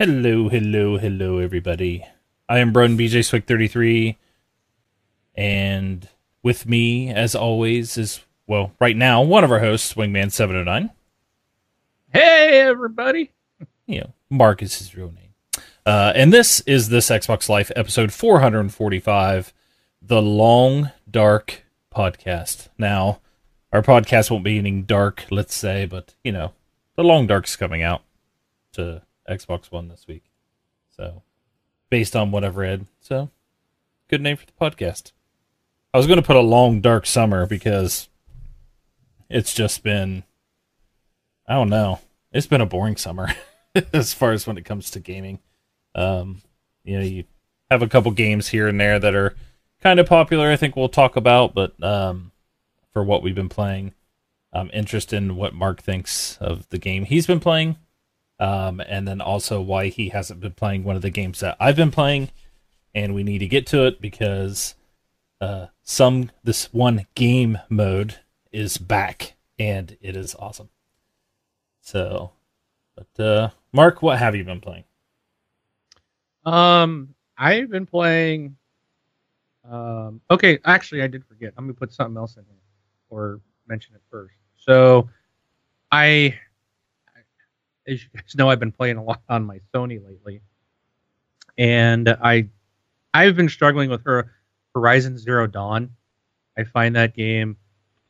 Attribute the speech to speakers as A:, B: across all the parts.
A: Hello, hello, hello, everybody. I am Brun BJ Swick 33, and with me, as always, is well, right now, one of our hosts, Wingman 709.
B: Hey, everybody.
A: You know, Mark is his real name. Uh, and this is this Xbox Life episode 445, the Long Dark Podcast. Now, our podcast won't be getting dark, let's say, but you know, the Long Dark's coming out to Xbox One this week. So, based on what I've read. So, good name for the podcast. I was going to put a long dark summer because it's just been I don't know. It's been a boring summer as far as when it comes to gaming. Um, you know, you have a couple games here and there that are kind of popular. I think we'll talk about, but um, for what we've been playing, I'm interested in what Mark thinks of the game he's been playing um, and then also why he hasn't been playing one of the games that I've been playing, and we need to get to it because uh, some this one game mode is back and it is awesome. So, but uh, Mark, what have you been playing?
B: Um, I've been playing. Um, okay, actually, I did forget. I'm gonna put something else in here, or mention it first. So, I as you guys know, I've been playing a lot on my Sony lately, and I I've been struggling with her Horizon Zero Dawn. I find that game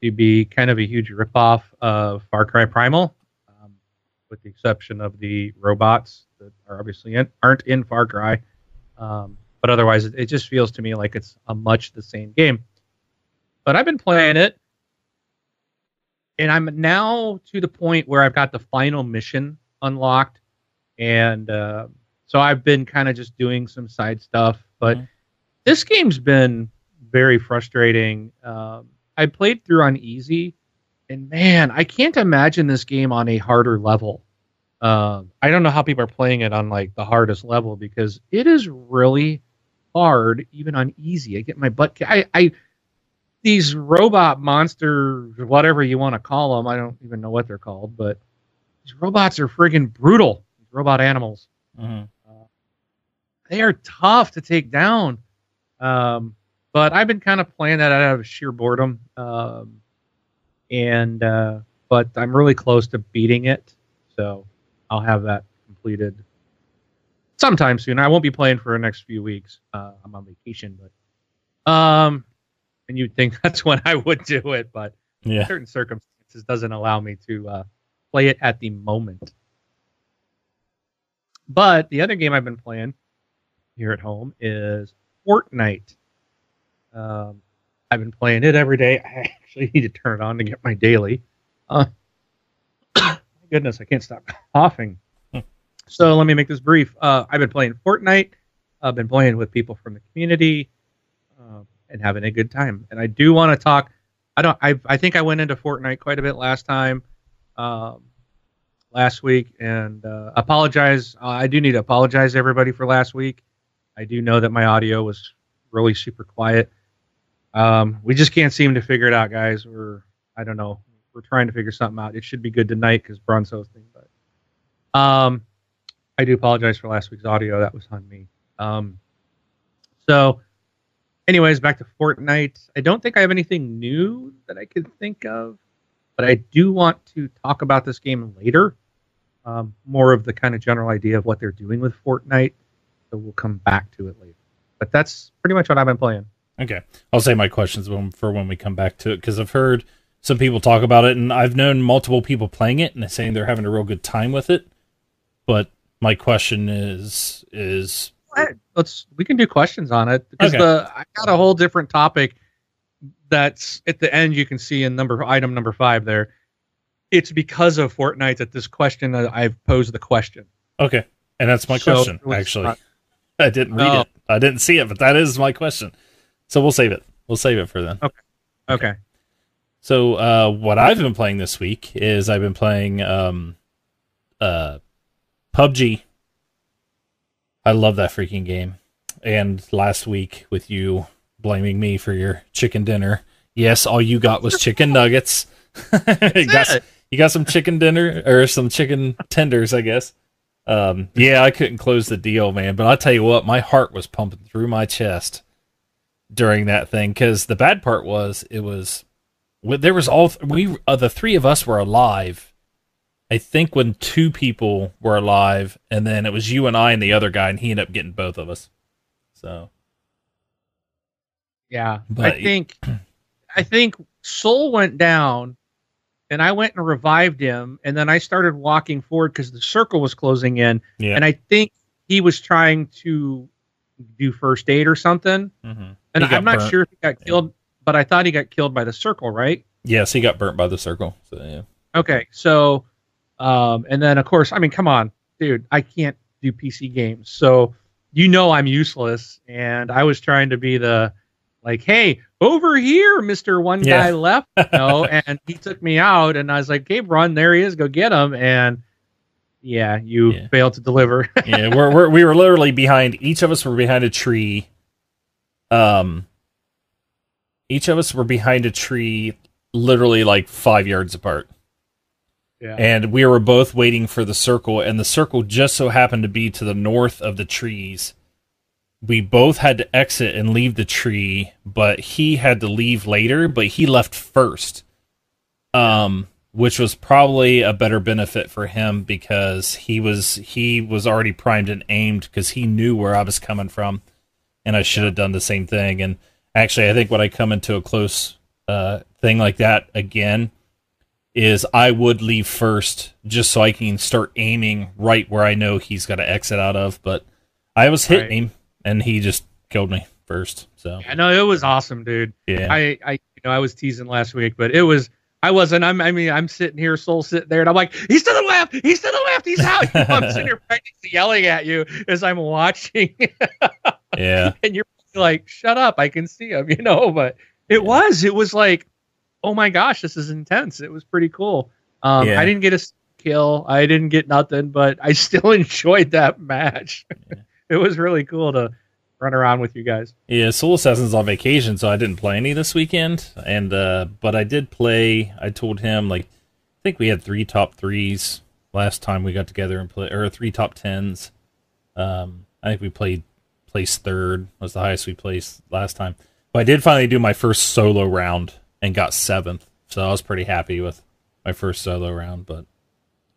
B: to be kind of a huge ripoff of Far Cry Primal, um, with the exception of the robots that are obviously in, aren't in Far Cry. Um, but otherwise, it, it just feels to me like it's a much the same game. But I've been playing it, and I'm now to the point where I've got the final mission unlocked, and uh, so I've been kind of just doing some side stuff. But mm-hmm. this game's been very frustrating. Um, I played through on easy, and man, I can't imagine this game on a harder level. Um, I don't know how people are playing it on like the hardest level because it is really hard, even on easy. I get my butt. I, I these robot monsters, whatever you want to call them, I don't even know what they're called, but these robots are friggin' brutal. These robot animals. Mm-hmm. Uh, they are tough to take down. Um, but I've been kind of playing that out of sheer boredom. Um, and uh, but I'm really close to beating it, so I'll have that completed sometime soon. I won't be playing for the next few weeks. Uh, I'm on vacation, but um, and you'd think that's when I would do it, but yeah. certain circumstances doesn't allow me to uh, play it at the moment. But the other game I've been playing here at home is Fortnite. Um, I've been playing it every day. I actually need to turn it on to get my daily. Uh, my goodness, I can't stop coughing. Hmm. so let me make this brief. Uh, I've been playing Fortnite. I've been playing with people from the community uh, and having a good time. And I do want to talk. I don't. I I think I went into Fortnite quite a bit last time um, last week, and uh, apologize. Uh, I do need to apologize to everybody for last week. I do know that my audio was really super quiet. Um, we just can't seem to figure it out, guys. We're I don't know. We're trying to figure something out. It should be good tonight because Brun's hosting, but um, I do apologize for last week's audio. That was on me. Um, so, anyways, back to Fortnite. I don't think I have anything new that I could think of but I do want to talk about this game later. Um, more of the kind of general idea of what they're doing with Fortnite. So we'll come back to it later. But that's pretty much what I've been playing.
A: Okay, I'll say my questions for when we come back to it because I've heard some people talk about it, and I've known multiple people playing it and saying they're having a real good time with it. But my question is is
B: let's we can do questions on it because okay. the I got a whole different topic that's at the end you can see in number item number five there. It's because of Fortnite that this question uh, I've posed the question.
A: Okay, and that's my so question. Actually, not, I didn't read oh. it. I didn't see it, but that is my question. So we'll save it. We'll save it for then.
B: Okay. Okay.
A: So uh, what I've been playing this week is I've been playing um, uh, PUBG. I love that freaking game. And last week with you blaming me for your chicken dinner. Yes, all you got was chicken nuggets. you, got, you got some chicken dinner or some chicken tenders, I guess. um, yeah, I couldn't close the deal, man. But I'll tell you what, my heart was pumping through my chest during that thing because the bad part was it was there was all we uh, the three of us were alive. I think when two people were alive, and then it was you and I and the other guy, and he ended up getting both of us. So,
B: yeah, but, I think I think Soul went down, and I went and revived him, and then I started walking forward because the circle was closing in,
A: yeah.
B: and I think he was trying to do first aid or something.
A: Mm-hmm.
B: And I'm not burnt. sure if he got killed, yeah. but I thought he got killed by the circle, right?
A: Yes, he got burnt by the circle. So yeah.
B: Okay, so um, and then of course, I mean, come on, dude, I can't do PC games, so you know I'm useless, and I was trying to be the like, hey, over here, Mister One yeah. Guy Left, you know, and he took me out, and I was like, Gabe, run, there he is, go get him, and yeah, you yeah. failed to deliver.
A: yeah, we're, we're we were literally behind. Each of us were behind a tree. Um, each of us were behind a tree, literally like five yards apart.
B: Yeah.
A: And we were both waiting for the circle, and the circle just so happened to be to the north of the trees. We both had to exit and leave the tree, but he had to leave later, but he left first. Um, which was probably a better benefit for him because he was he was already primed and aimed because he knew where I was coming from, and I should have done the same thing. And actually, I think when I come into a close uh, thing like that again, is I would leave first just so I can start aiming right where I know he's got to exit out of. But I was hitting right. him, and he just killed me first. So
B: I know it was awesome, dude.
A: Yeah,
B: I I you know I was teasing last week, but it was I wasn't. I'm, I mean, I'm sitting here, soul sitting there, and I'm like, he's to the left, he's to the left, he's out. You know, I'm sitting here practically yelling at you as I'm watching.
A: yeah.
B: And you're like, shut up, I can see him, you know. But it yeah. was, it was like, oh my gosh, this is intense. It was pretty cool. Um, yeah. I didn't get a kill, I didn't get nothing, but I still enjoyed that match. Yeah. it was really cool to run around with you guys.
A: Yeah, Soul Assassin's on vacation, so I didn't play any this weekend. And uh but I did play. I told him like I think we had three top threes last time we got together and play, or three top tens. Um, I think we played place third was the highest we placed last time. But I did finally do my first solo round and got seventh, so I was pretty happy with my first solo round. But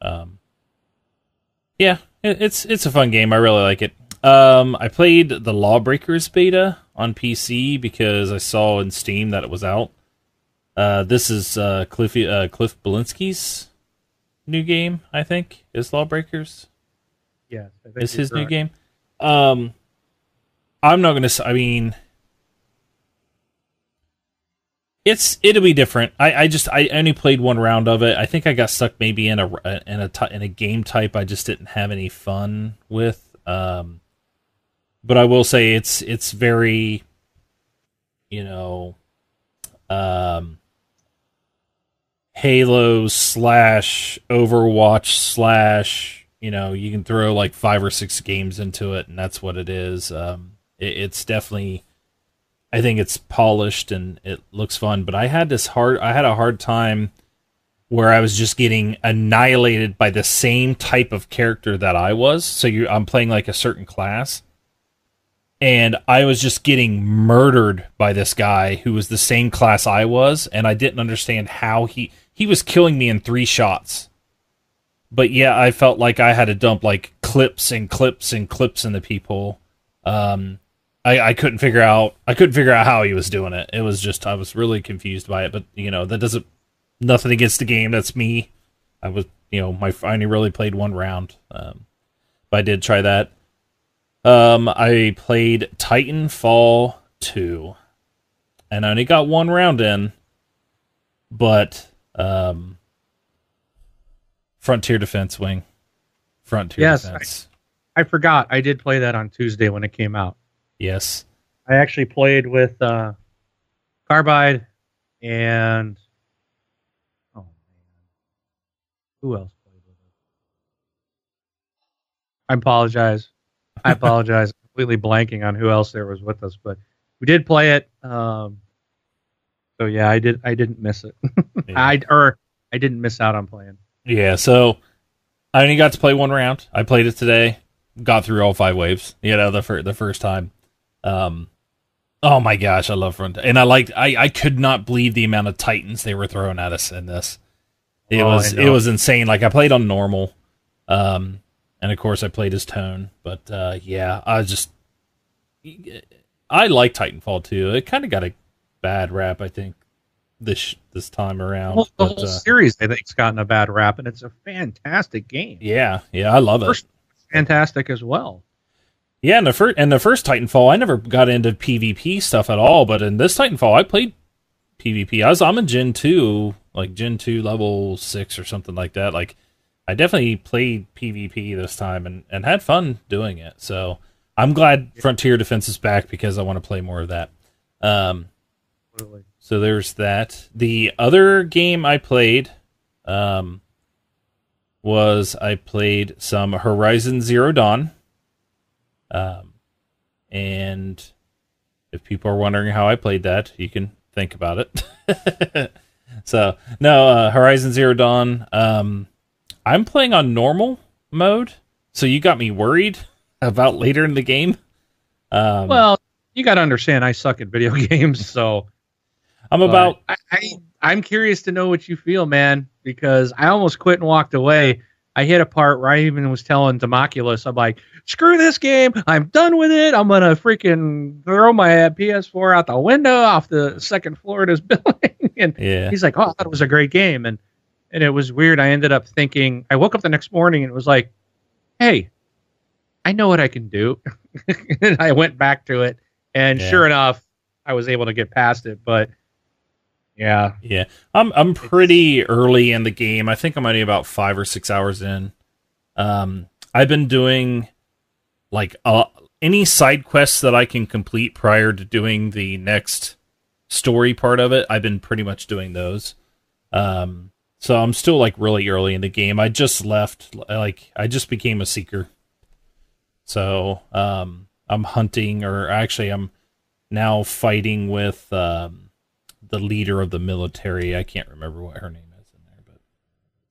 A: um, yeah, it, it's it's a fun game. I really like it. Um, I played the Lawbreakers beta on PC because I saw in Steam that it was out. Uh, this is uh, Cliff uh, Cliff Bleszinski's new game. I think is Lawbreakers.
B: Yeah,
A: is his new game. Um, I'm not gonna. I mean, it's it'll be different. I, I just I only played one round of it. I think I got stuck maybe in a in a in a game type I just didn't have any fun with. Um, but I will say it's it's very, you know, um, Halo slash Overwatch slash you know you can throw like five or six games into it and that's what it is. Um, it, it's definitely, I think it's polished and it looks fun. But I had this hard, I had a hard time where I was just getting annihilated by the same type of character that I was. So you, I'm playing like a certain class and I was just getting murdered by this guy who was the same class I was, and I didn't understand how he he was killing me in three shots. But yeah, I felt like I had to dump like clips and clips and clips into people. Um, I, I couldn't figure out I couldn't figure out how he was doing it. It was just I was really confused by it. But you know that doesn't nothing against the game. That's me. I was you know my I only really played one round. Um, but I did try that. Um, I played Titanfall 2, and I only got one round in, but um, Frontier Defense Wing. Frontier
B: yes,
A: Defense.
B: I, I forgot. I did play that on Tuesday when it came out.
A: Yes.
B: I actually played with uh, Carbide and oh man, who else played with it? I apologize. I apologize. completely blanking on who else there was with us, but we did play it. Um, so yeah, I did. I didn't miss it. yeah. I or I didn't miss out on playing.
A: Yeah. So I only got to play one round. I played it today. Got through all five waves. You know, the fir- the first time. Um, oh my gosh, I love front. And I liked. I I could not believe the amount of titans they were throwing at us in this. It
B: Oh,
A: was it was insane. Like I played on normal, um, and of course I played his tone. But uh, yeah, I just I like Titanfall too. It kind of got a bad rap, I think, this this time around.
B: Well, the
A: But,
B: whole
A: uh,
B: series, I think's gotten a bad rap, and it's a fantastic game.
A: yeah, yeah, I love it.
B: Fantastic as well.
A: Yeah, and the first and the first Titanfall, I never got into PvP stuff at all. But in this Titanfall, I played PvP. I was I'm in Gen two, like Gen two level six or something like that. Like I definitely played PvP this time and and had fun doing it. So I'm glad Frontier Defense is back because I want to play more of that. Um, so there's that. The other game I played um, was I played some Horizon Zero Dawn. Um, and if people are wondering how I played that, you can think about it. so no, uh, Horizon Zero Dawn. Um, I'm playing on normal mode, so you got me worried about later in the game. Um,
B: Well, you got to understand, I suck at video games, so
A: I'm about
B: I, I I'm curious to know what you feel, man, because I almost quit and walked away. I hit a part where I even was telling Democulus, I'm like, screw this game. I'm done with it. I'm gonna freaking throw my PS4 out the window off the second floor of this building. and
A: yeah.
B: he's like, oh, it was a great game, and and it was weird. I ended up thinking. I woke up the next morning and it was like, hey, I know what I can do. and I went back to it, and
A: Yeah.
B: sure enough, I was able to get past it. But yeah,
A: Yeah, I'm I'm pretty early in the game. I think I'm only about five or six hours in. Um, I've been doing like uh, any side quests that I can complete prior to doing the next story part of it. I've been pretty much doing those. Um, so I'm still like really early in the game. I just left, like I just became a seeker. So um, I'm hunting, or actually, I'm now fighting with. Um, the leader of the military. I can't remember what her name is in there, but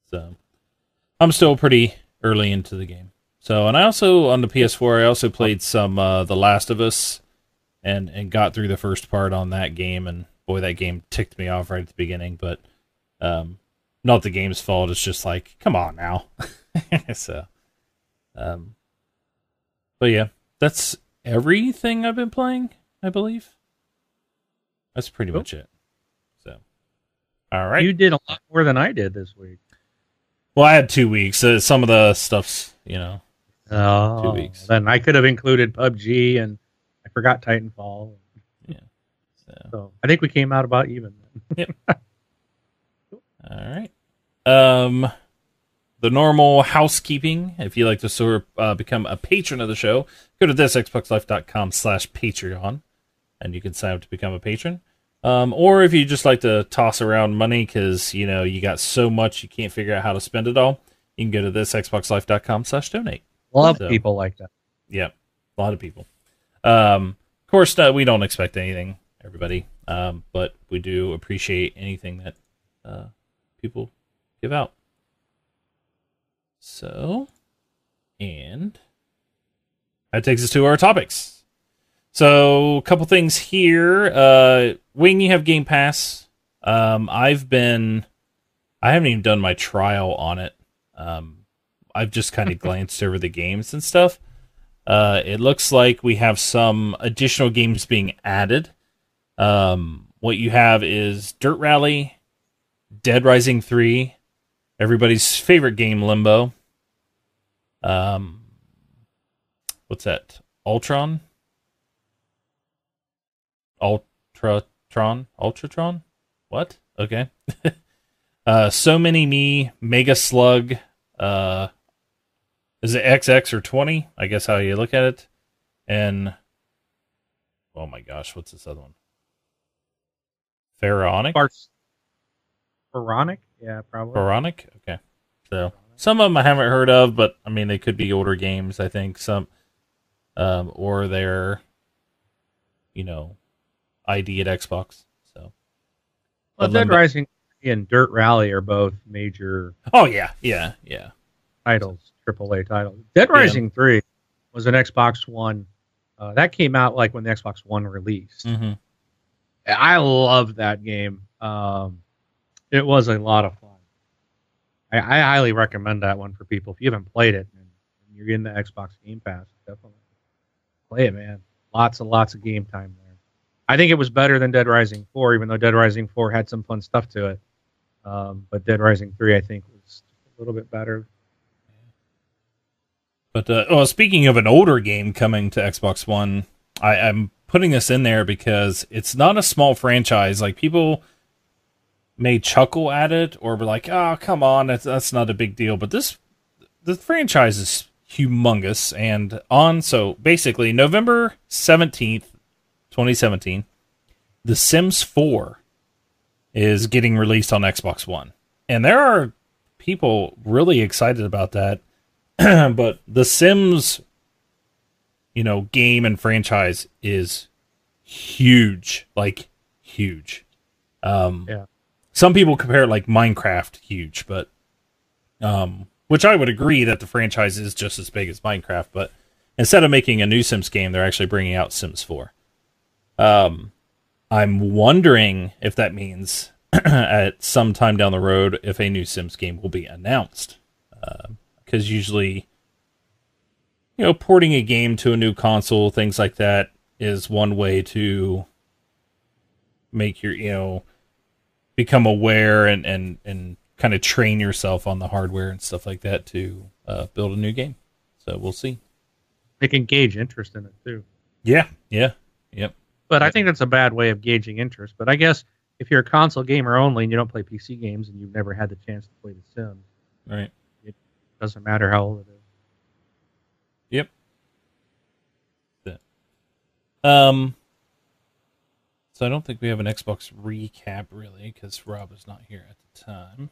A: so I'm still pretty early into the game. So, and I also on the PS4, I also played some uh, The Last of Us, and and got through the first part on that game. And boy, that game ticked me off right at the beginning. But um, not the game's fault. It's just like, come on now. so, um, but yeah, that's everything I've been playing. I believe that's pretty
B: Cool.
A: much it. So, all right.
B: you did a lot more than I did this week.
A: well, I had two weeks. Uh, some of the stuff's, you know,
B: Oh,
A: Two weeks.
B: Then I could have included PUBG, and I forgot Titanfall.
A: so,
B: So I think we came out about even.
A: all right. Um, the normal housekeeping. If you'd like to sort of, uh, become a patron of the show, go to thisxboxlife.com slash Patreon, and you can sign up to become a patron. Um, or if you just like to toss around money because you know you got so much you can't figure out how to spend it all, you can go to thisxboxlife.com slash donate.
B: Love
A: So- of
B: people like that.
A: Yeah, a lot of people. Um, of course, uh, we don't expect anything, everybody, um, but we do appreciate anything that uh, people give out. So, and that takes us to our topics. So, a couple things here. Uh, Wing, you have Game Pass. Um, I've been, I haven't even done my trial on it. Um, I've just kind of glanced over the games and stuff. Uh, it looks like we have some additional games being added. Um, what you have is Dirt Rally, Dead Rising 3, everybody's favorite game, Limbo. Um, what's that? Ultron? Ultratron? Ultratron? What? Okay. uh, so many me, Mega Slug, uh, is it XX or 20? I guess how you look at it. And oh my gosh, what's this other one? Pharaonic?
B: Pharaonic? Yeah, probably.
A: Pharaonic? Okay. So some of them I haven't heard of, but I mean they could be older games, I think. Some um or they're you know ID at Xbox. So
B: Well,
A: But
B: Dead Rising and Dirt Rally are both major.
A: Oh yeah, yeah, yeah.
B: titles, AAA titles. Dead
A: Yeah.
B: Rising Three was an Xbox One. Uh, that came out like when the Xbox One released.
A: Mm-hmm.
B: I love that game. Um, it was a lot of fun. I, I highly recommend that one for people. If you haven't played it and you're getting the Xbox Game Pass, definitely play it, man. Lots and lots of game time there. I think it was better than Dead Rising 4, even though Dead Rising 4 had some fun stuff to it. Um, but Dead Rising 3, I think, was a little bit better.
A: But uh, well, speaking of an older game coming to Xbox One, I, I'm putting this in there because it's not a small franchise. Like people may chuckle at it or be like, "Oh, come on, that's that's not a big deal." But this the franchise is humongous and on so basically November 17th, 2017, The Sims 4 is getting released on Xbox One. And there are people really excited about that. but The Sims you know, game and franchise is huge, like huge. Um
B: Yeah.
A: Some people compare like Minecraft huge, but um which I would agree that the franchise is just as big as Minecraft, but instead of making a new Sims game, they're actually bringing out Sims 4. Um I'm wondering if that means at some time down the road if a new Sims game will be announced. Because usually, you know, porting a game to a new console, things like that, is one way to make your, you know, become aware and, and, and kind of train yourself on the hardware and stuff like that to uh, build a new game. So we'll see.
B: They can gauge interest in it, too.
A: Yeah, yeah, yep.
B: But I think that's a bad way of gauging interest. But I guess if you're a console gamer only and you don't play PC games and you've never had the chance to play The Sims,
A: Right.
B: It doesn't matter how old it is.
A: Yep. Um. So I don't think we have an Xbox recap really because Rob is not here at the time.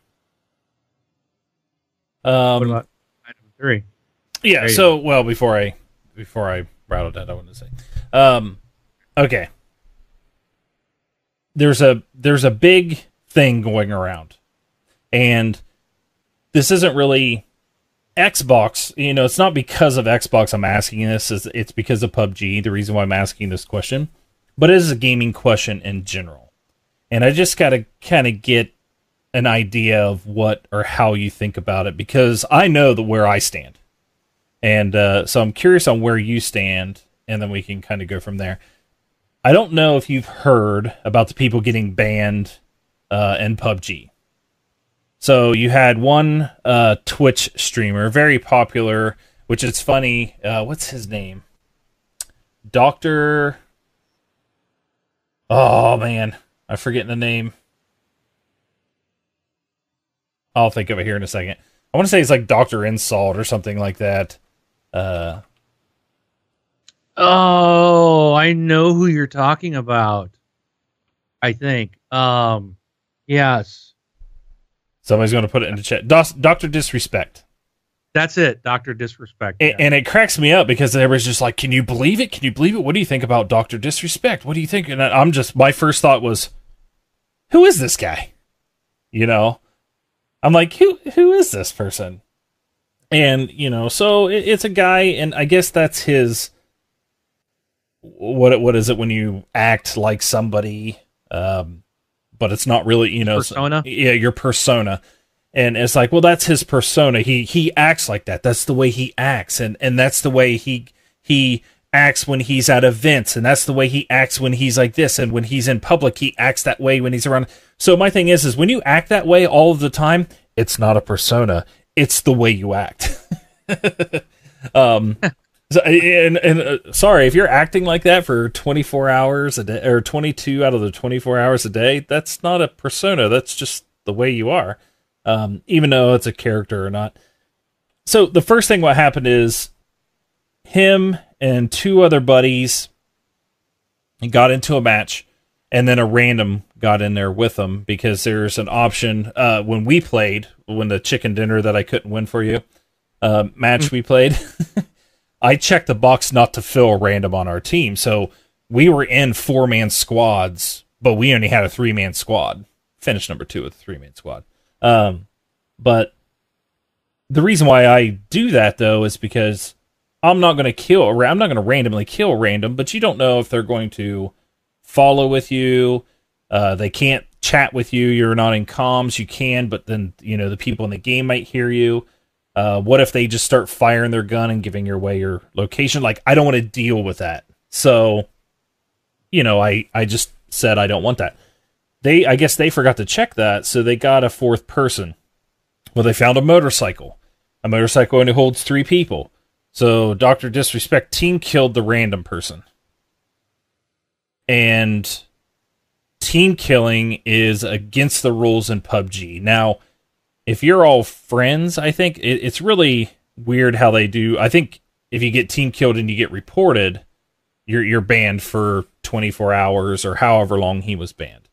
A: Um.
B: what about item three?
A: yeah.
B: there
A: So well, before I before I rattled that, I wanted to say, um, okay. There's a there's a big thing going around, and this isn't really Xbox, you know, it's not because of Xbox I'm asking this, it's, it's because of PUBG, the reason why I'm asking this question, but it is a gaming question in general. And I just got to kind of get an idea of what or how you think about it because I know the where I stand. And uh, so I'm curious on where you stand, and then we can kind of go from there. I don't know if you've heard about the people getting banned uh, in PUBG. So you had one uh, Twitch streamer, very popular, which is funny. Uh, what's his name? Doctor. Oh man, I forget the name. I'll think of it here in a second. I want to say it's like Doctor Insult or something like that. Uh,
B: Oh, I know who you're talking about. I think. Um, yes,
A: somebody's going to put it in the chat. Doctor Disrespect.
B: That's it. Doctor Disrespect.
A: And,
B: yeah.
A: and it cracks me up because everybody's just like, "Can you believe it? Can you believe it? What do you think about Doctor Disrespect? What do you think?" And I'm just, my first thought was, "Who is this guy?" You know, I'm like, "Who who is this person?" And you know, so it, it's a guy, and I guess that's his. What what is it when you act like somebody, um, but it's not really you know
B: Persona?
A: yeah, your persona and it's like well that's his persona. He he acts like that. That's the way he acts. And and that's the way he he acts when he's at events. And that's the way he acts when he's like this. And when he's in public he acts that way when he's around. So my thing is is when you act that way all of the time it's not a persona. It's the way you act. Um so, and, and uh, sorry if you're acting like that for 24 hours a day or 22 out of the 24 hours a day that's not a persona. That's just the way you are um, even though it's a character or not. So the first thing what happened is him and two other buddies got into a match, and then a random got in there with them because there's an option uh, when we played when the chicken dinner that I couldn't win for you uh, match we played. I checked the box not to fill random on our team, so we were in four man squads, but we only had a three man squad. Finished number two with a three man squad. Um, but the reason why I do that though is because I'm not going to kill. I'm not going to randomly kill random, but you don't know if they're going to follow with you. Uh, they can't chat with you. You're not in comms. You can, but then you know the people in the game might hear you. Uh, what if they just start firing their gun and giving your away your location? Like I don't want to deal with that. So, you know, I I just said I don't want that. They I guess they forgot to check that, so they got a fourth person. Well, they found a motorcycle. A motorcycle only holds three people. So Doctor Disrespect team killed the random person. And team killing is against the rules in PUBG. Now, if you're all friends, I think it, it's really weird how they do. I think if you get team killed and you get reported, you're you're banned for 24 hours or however long he was banned.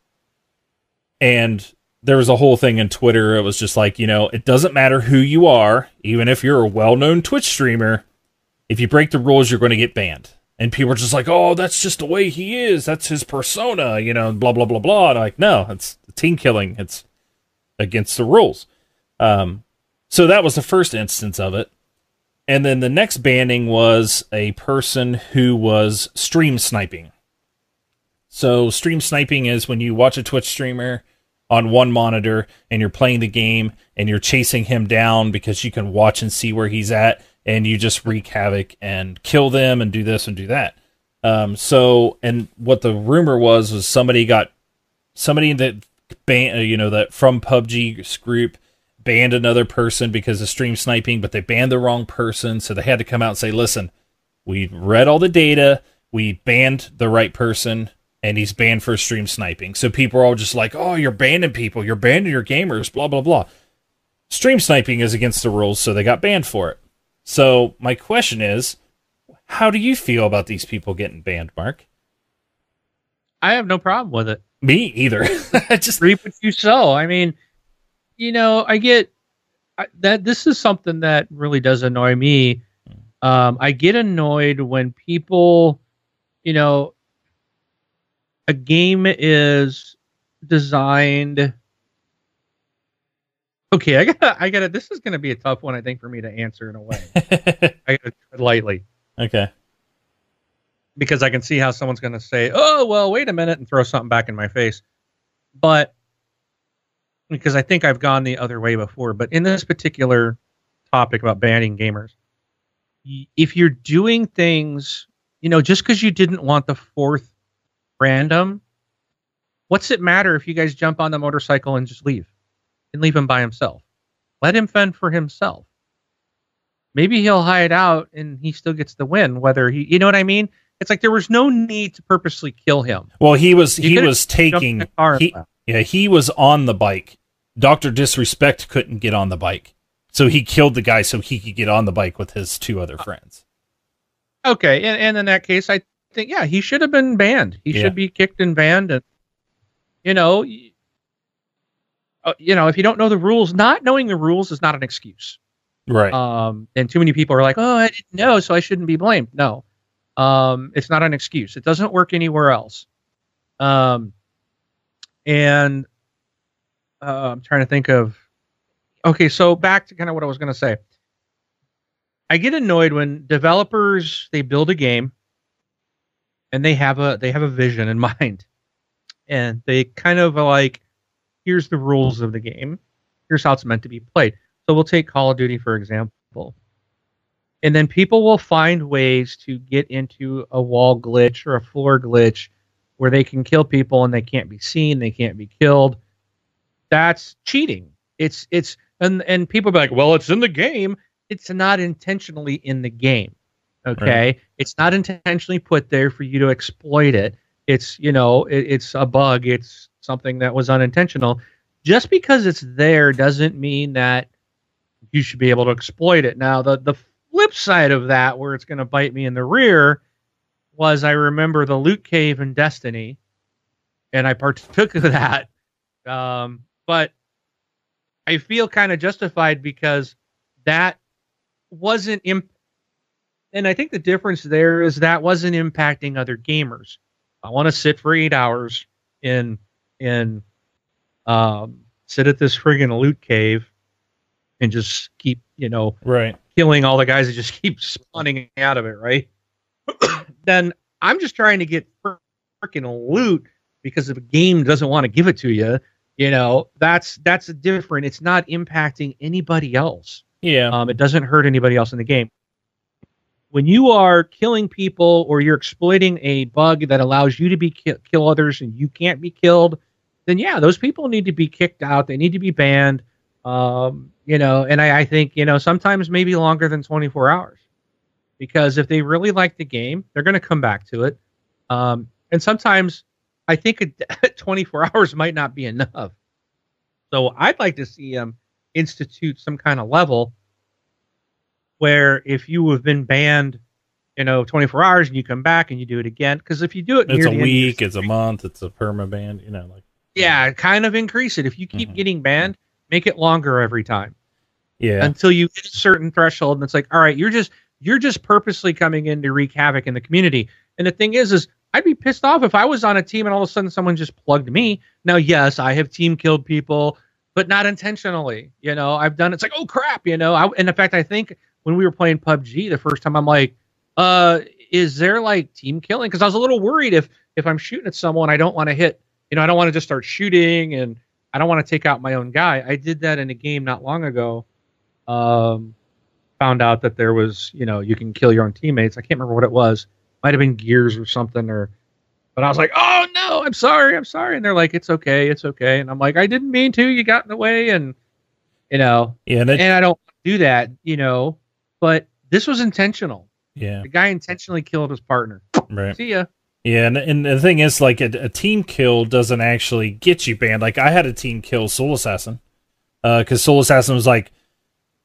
A: And there was a whole thing in Twitter. It was just like, you know, it doesn't matter who you are, even if you're a well known Twitch streamer, if you break the rules, you're going to get banned. And people are just like, oh, that's just the way he is. That's his persona, you know, blah, blah, blah, blah. And I'm like, no, it's team killing. It's against the rules. Um, so that was the first instance of it. And then the next banning was a person who was stream sniping. So, stream sniping is when you watch a Twitch streamer on one monitor and you're playing the game and you're chasing him down because you can watch and see where he's at and you just wreak havoc and kill them and do this and do that. Um, so, and what the rumor was was somebody got somebody that ban, uh, you know, that from PUBG group banned another person because of stream sniping, but they banned the wrong person, so they had to come out and say, "Listen, we read all the data, we banned the right person." And he's banned for stream sniping. So people are all just like, oh, you're banning people. You're banning your gamers, blah, blah, blah. Stream sniping is against the rules, so they got banned for it. So my question is, how do you feel about these people getting banned, Mark?
B: I have no problem with it.
A: Me either.
B: Just reap what you sow. I mean, you know, I get I, that. This is something that really does annoy me. Um, I get annoyed when people, you know, a game is designed Okay, I got I got it. This is going to be a tough one, I think, for me to answer in a way. I got to tread lightly.
A: Okay.
B: Because I can see how someone's going to say, "Oh, well, wait a minute," and throw something back in my face. But because I think I've gone the other way before, but in this particular topic about banning gamers, if you're doing things, you know, just because you didn't want the fourth random, what's it matter if you guys jump on the motorcycle and just leave? and leave him by himself. Let him fend for himself. Maybe he'll hide out and he still gets the win. Whether he, you know what I mean? It's like there was no need to purposely kill him.
A: Well, he was he, he was taking he, yeah he was on the bike. Doctor Disrespect couldn't get on the bike, so he killed the guy so he could get on the bike with his two other friends.
B: Okay, and, and in that case, I think yeah, he should have been banned. He yeah. should be kicked and banned, and you know, uh, you know, if you don't know the rules, not knowing the rules is not an excuse.
A: Right.
B: Um, and too many people are like, oh, I didn't know, so I shouldn't be blamed. No, um, it's not an excuse. It doesn't work anywhere else. Um, and uh, I'm trying to think of. Okay, so back to kind of what I was going to say. I get annoyed when developers they build a game and they have a they have a vision in mind, and they kind of like here's the rules of the game. Here's how it's meant to be played. So we'll take Call of Duty for example. And then people will find ways to get into a wall glitch or a floor glitch where they can kill people and they can't be seen, they can't be killed. That's cheating. It's it's and and people be like, "Well, it's in the game." It's not intentionally in the game. Okay? Right. It's not intentionally put there for you to exploit it. It's, you know, it, it's a bug. It's something that was unintentional. Just because it's there doesn't mean that you should be able to exploit it. Now, the the flip side of that, where it's going to bite me in the rear, was I remember the loot cave in Destiny, and I partook of that. Um, but I feel kind of justified because that wasn't imp- and I think the difference there is that wasn't impacting other gamers. I want to sit for eight hours in and um, sit at this friggin' loot cave and just keep you know
A: right
B: killing all the guys that just keep spawning out of it, right? then I'm just trying to get freaking loot because if a game doesn't want to give it to you, you know, that's that's different. It's not impacting anybody else.
A: Yeah.
B: Um, it doesn't hurt anybody else in the game. When you are killing people or you're exploiting a bug that allows you to be ki- kill others and you can't be killed, then yeah, those people need to be kicked out. They need to be banned. Um, you know, and I, I think you know sometimes maybe longer than 24 hours, because if they really like the game, they're going to come back to it. Um, and sometimes I think a, 24 hours might not be enough. So I'd like to see them institute some kind of level where if you have been banned, you know, 24 hours and you come back and you do it again, because if you do it,
A: it's a
B: the end of your
A: week, it's a month, it's a perma ban. You know, like
B: yeah, kind of increase it. If you keep
A: Mhm.
B: getting banned, make it longer every time
A: yeah,
B: until you hit a certain threshold, and it's like, all right, you're just you're just purposely coming in to wreak havoc in the community. And the thing is, is I'd be pissed off if I was on a team and all of a sudden someone just plugged me. Now, yes, I have team killed people, but not intentionally. You know, I've done it's like, oh crap, you know. I, and in fact, I think when we were playing PUBG the first time, I'm like, uh, is there like team killing? Because I was a little worried if if I'm shooting at someone, I don't want to hit. You know, I don't want to just start shooting, and I don't want to take out my own guy. I did that in a game not long ago. Um, found out that there was, you know, you can kill your own teammates. I can't remember what it was. Might have been Gears or something, or. But I was like, oh no, I'm sorry, I'm sorry, and they're like, it's okay, it's okay, and I'm like, I didn't mean to. You got in the way, and you know,
A: yeah, and
B: and I don't do that, you know. But this was intentional.
A: yeah,
B: The guy intentionally killed his partner.
A: right.
B: See ya.
A: Yeah, and, and the thing is, like, a, a team kill doesn't actually get you banned. Like, I had a team kill Soul Assassin, because Soul Assassin was like,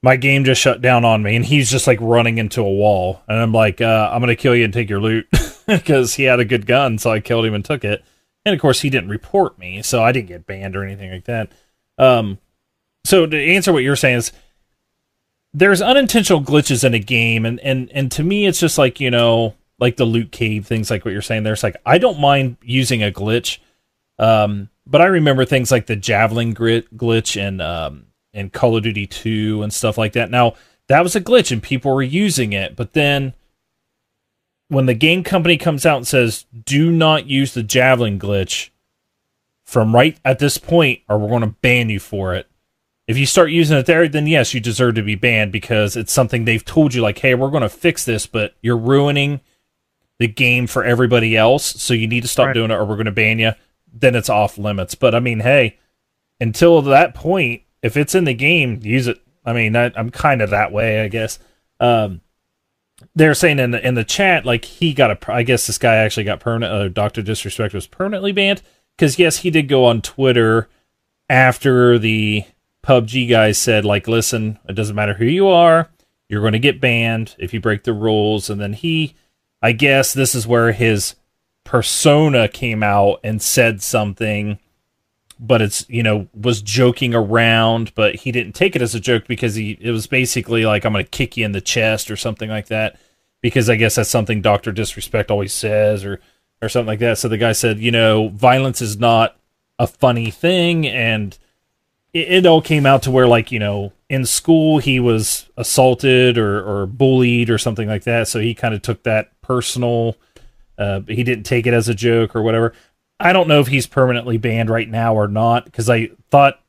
A: my game just shut down on me, and he's just like running into a wall, and I'm like, uh, I'm gonna kill you and take your loot, because he had a good gun, so I killed him and took it. And of course, he didn't report me, so I didn't get banned or anything like that. Um, so to answer what you're saying is, there's unintentional glitches in a game, and and and to me, it's just like you know like the loot cave things like what you're saying there's like i don't mind using a glitch um but i remember things like the javelin grit glitch and um and call of duty 2 and stuff like that. Now that was a glitch and people were using it but then when the game company comes out and says do not use the javelin glitch from right at this point or we're going to ban you for it if you start using it there, then yes, you deserve to be banned because it's something they've told you, like, hey, we're going to fix this, but you're ruining the game for everybody else, so you need to stop
B: Right.
A: doing it or we're going to ban you. Then it's off limits. But I mean, hey, until that point, if it's in the game, use it. I mean, I, I'm kind of that way, I guess. Um, they're saying in the in the chat, like he got a. I guess this guy actually got permanent. Uh, Doctor Disrespect was permanently banned because yes, he did go on Twitter after the PUBG guys said, like, listen, it doesn't matter who you are, you're going to get banned if you break the rules. And then he, I guess, this is where his persona came out and said something, but it's you know was joking around, but he didn't take it as a joke because he it was basically like I'm going to kick you in the chest or something like that because I guess that's something Doctor Disrespect always says or or something like that. So the guy said, you know, violence is not a funny thing and it, it all came out to where like you know in school he was assaulted or, or bullied or something like that. So he kind of took that personal uh, he didn't take it as a joke or whatever. I don't know if he's permanently banned right now or not because i thought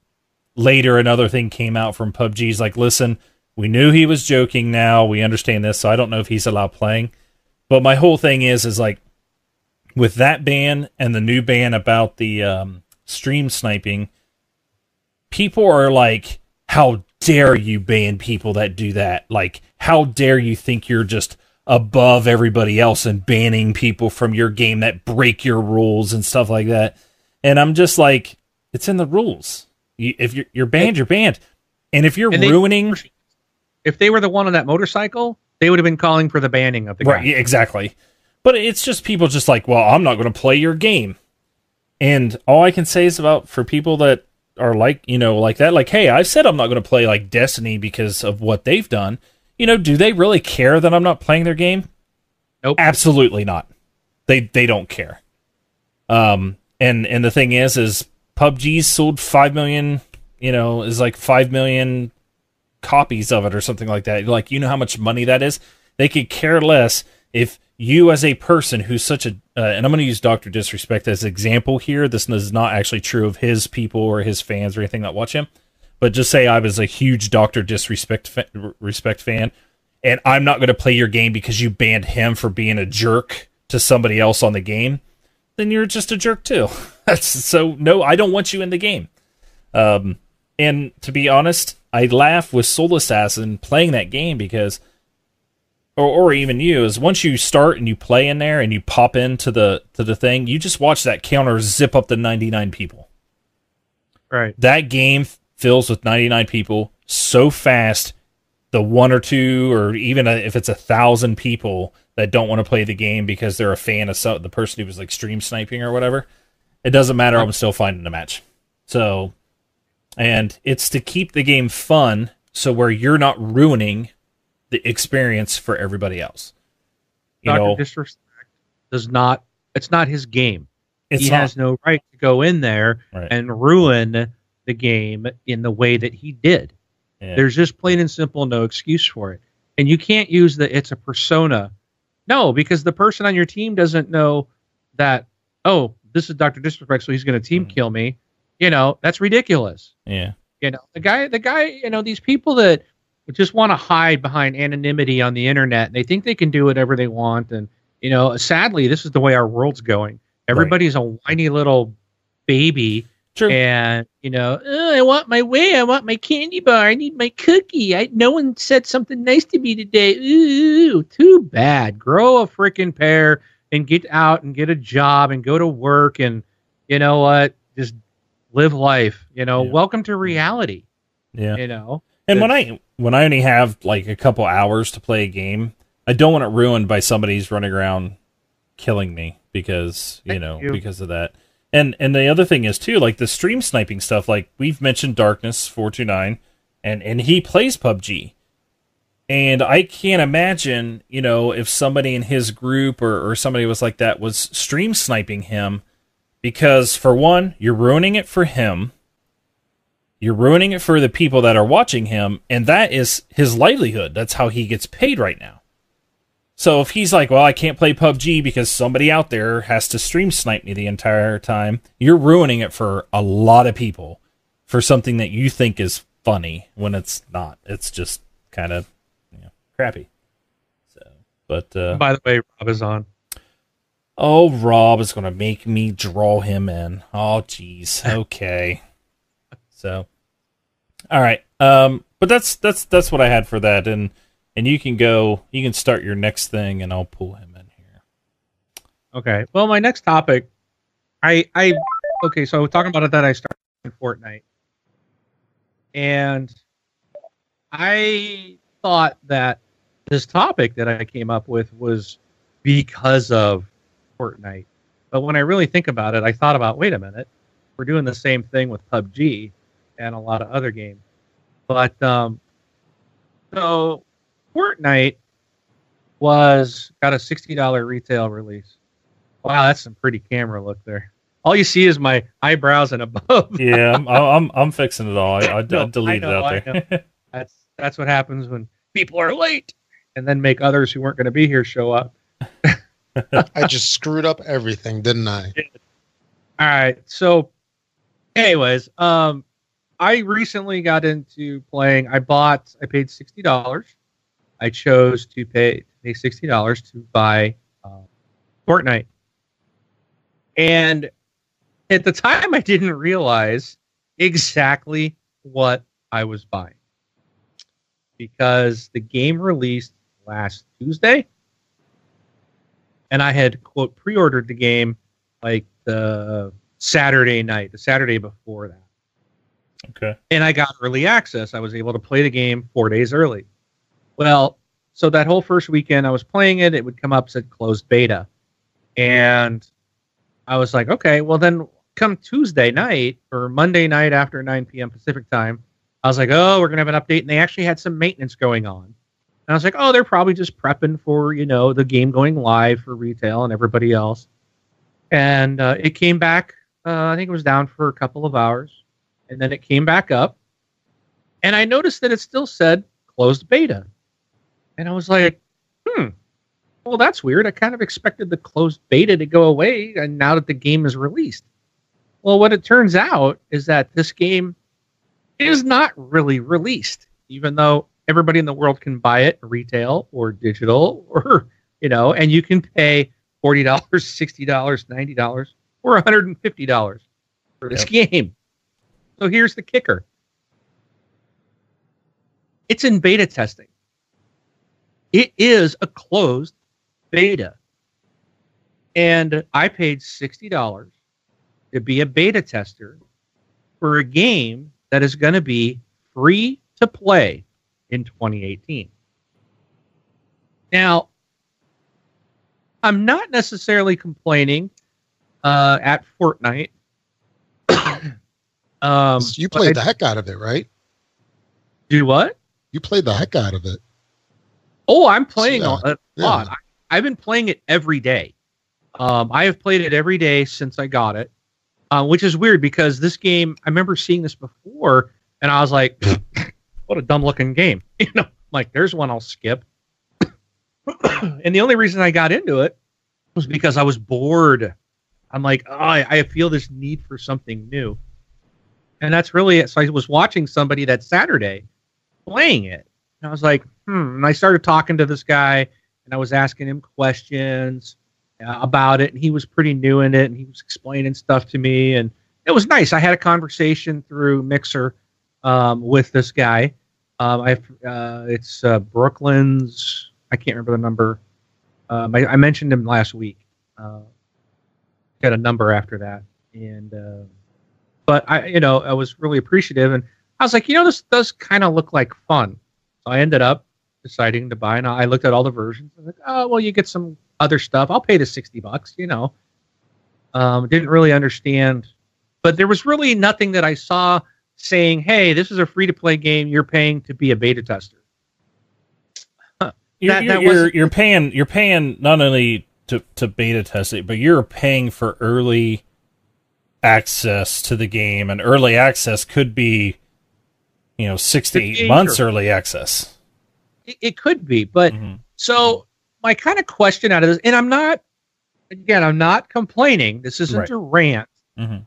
A: later another thing came out from pubg's like listen we knew he was joking now. We understand this so i don't know if he's allowed playing. But my whole thing is is like with that ban and the new ban about the um, stream sniping people are like, how dare you ban people that do that? Like, how dare you think you're just above everybody else and banning people from your game that break your rules and stuff like that? And I'm just like, it's in the rules. You, if you're, you're banned, you're banned. And if you're
B: And they-
A: ruining,
B: If they were the one on that motorcycle, they would have been calling for the banning of the guy.
A: right, yeah, exactly. But it's just people just like, well, I'm not going to play your game. And all I can say is about for people that are like, you know, like that, like, hey, I've said I'm not going to play like Destiny because of what they've done. You know, do they really care that I'm not playing their game?
B: Nope.
A: Absolutely not. They they don't care. Um and and the thing is is PUBG sold 5 million, you know, is like 5 million copies of it or something like that. Like, you know how much money that is? They could care less if you, as a person who's such a, uh, and I'm going to use Dr. Disrespect as example here. This is not actually true of his people or his fans or anything that watch him. But just say I was a huge Dr. Disrespect fa- respect fan, and I'm not going to play your game because you banned him for being a jerk to somebody else on the game, then you're just a jerk too. That's so no, I don't want you in the game. Um, and to be honest, I laugh with Soul Assassin playing that game because, or or even you, is once you start and you play in there and you pop into the to the thing, you just watch that counter zip up to 99 people.
B: Right.
A: That game fills with 99 people so fast. The one or two, or even a, if it's a thousand people that don't want to play the game because they're a fan of some, the person who was like stream sniping or whatever, it doesn't matter. I'm still finding a match. So and it's to keep the game fun so where you're not ruining the experience for everybody else you
B: Dr.
A: know
B: Disrespect does not. It's not his game. he
A: not,
B: has no right to go in there
A: Right.
B: and ruin the game in the way that he did.
A: yeah.
B: There's just plain and simple no excuse for it. And you can't use the it's a persona. No, because the person on your team doesn't know that, oh, this is Dr. Disrespect, so he's going to team
A: Mhm.
B: kill me. You know, that's ridiculous.
A: yeah
B: You know, the guy, the guy, you know, these people that just want to hide behind anonymity on the internet and they think they can do whatever they want. And, you know, sadly, this is the way our world's going. Everybody's a whiny little baby
A: true
B: and you know oh, i want my way i want my candy bar i need my cookie I, no one said something nice to me today ooh too bad grow a freaking pair and get out and get a job and go to work and you know what just live life you know
A: Yeah.
B: welcome to reality
A: yeah
B: you know
A: and when i when i only have like a couple hours to play a game i don't want it ruined by somebody's running around killing me because you
B: Thank
A: know
B: you.
A: because of that. And and the other thing is too like the stream sniping stuff like we've mentioned darkness 429 and and he plays pubg and i can't imagine you know if somebody in his group or, or somebody was like that was stream sniping him because for one you're ruining it for him you're ruining it for the people that are watching him and that is his livelihood that's how he gets paid right now so if he's like, well, I can't play PUBG because somebody out there has to stream snipe me the entire time, you're ruining it for a lot of people for something that you think is funny when it's not. It's just kind of you know, crappy. So, but uh,
B: by the way rob is on
A: oh, Rob is going to make me draw him in. Oh, jeez. Okay. so, all right. Um, but that's that's that's what I had for that, and and you can go, you can start your next thing, and I'll pull him in here.
B: okay. Well my next topic i i okay. So talking about it that i started in fortnite. And i thought that this topic that i came up with was because of fortnite. But when i really think about it i thought about wait a minute we're doing the same thing with pubg and a lot of other games but um so fortnite was got a $60 retail release wow that's some pretty camera look there all you see is my eyebrows and above
A: Yeah, I'm I'm, I'm fixing it all. I, I,
B: No,
A: I deleted
B: I know,
A: it out there.
B: That's that's what happens when people are late and then make others who weren't going to be here show up.
C: I just screwed up everything, didn't I?
B: All right. So anyways, um I recently got into playing I bought I paid $60. I chose to pay pay $60 to buy uh, Fortnite. And at the time I didn't realize exactly what I was buying. Because the game released last Tuesday and I had quote pre-ordered the game like the Saturday night, the Saturday before that.
A: Okay.
B: And I got early access. I was able to play the game four days early. Well, so that whole first weekend I was playing it, it would come up said closed beta. And I was like, okay, well then come Tuesday night or Monday night after 9 p.m. Pacific time, I was like, oh, we're gonna have an update. And they actually had some maintenance going on. And I was like, oh, they're probably just prepping for, you know, the game going live for retail and everybody else. And uh, it came back, uh, I think it was down for a couple of hours. And then it came back up. And I noticed that it still said closed beta. And I was like, hmm, well, that's weird. I kind of expected the closed beta to go away and now that the game is released. Well, what it turns out is that this game is not really released, even though everybody in the world can buy it retail or digital or, you know, and you can pay $40, $60, $90, or $150 for this yep. game. So here's the kicker it's in beta testing. It is a closed beta. And I paid $60 to be a beta tester for a game that is going to be free to play in 2018. Now, I'm not necessarily complaining uh, at Fortnite.
C: Um, you played the heck out of it, right?
B: Do what?
C: You played the heck out of it.
B: Oh, I'm playing yeah. a lot. Yeah. I, have been playing it every day. Um, I have played it every day since I got it, uh, which is weird because this game. I remember seeing this before, and I was like, "What a dumb looking game!" You know, like there's one I'll skip. and the only reason I got into it was because I was bored. I'm like, oh, I, I feel this need for something new, and that's really it. So I was watching somebody that Saturday playing it. And I was like, hmm. And I started talking to this guy, and I was asking him questions uh, about it, and he was pretty new in it, and he was explaining stuff to me, and it was nice. I had a conversation through Mixer um, with this guy. Um, I uh, it's uh, Brooklyn's. I can't remember the number. Um, I, I, mentioned him last week. Uh, got a number after that, and uh, but I, you know, I was really appreciative, and I was like, you know, this does kind of look like fun. So I ended up deciding to buy, and I looked at all the versions. I was like, oh, well, you get some other stuff. I'll pay the sixty bucks. You know, um, didn't really understand, but there was really nothing that I saw saying, "Hey, this is a free to play game. You're paying to be a beta tester."
A: You're, that, you're, that you're, you're paying you're paying not only to, to beta test it, but you're paying for early access to the game, and early access could be you know six to eight months early access.
B: It, it could be, but mm-hmm. so my kind of question out of this, and I'm not again, I'm not complaining. This isn't right. a rant, mm-hmm.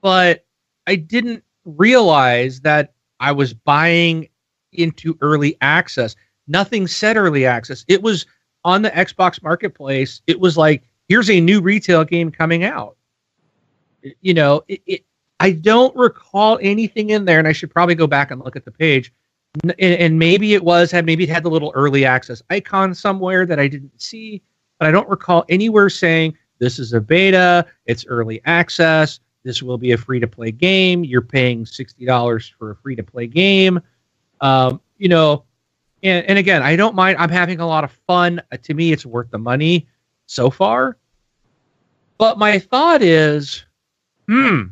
B: but I didn't realize that I was buying into early access. Nothing said early access. It was on the Xbox Marketplace. It was like, here's a new retail game coming out. You know, it, it I don't recall anything in there, and I should probably go back and look at the page. And, and maybe it was had maybe it had the little early access icon somewhere that I didn't see, but I don't recall anywhere saying this is a beta, it's early access, this will be a free to play game. You're paying sixty dollars for a free to play game. Um, you know, and, and again, I don't mind. I'm having a lot of fun. To me, it's worth the money so far. But my thought is, hmm,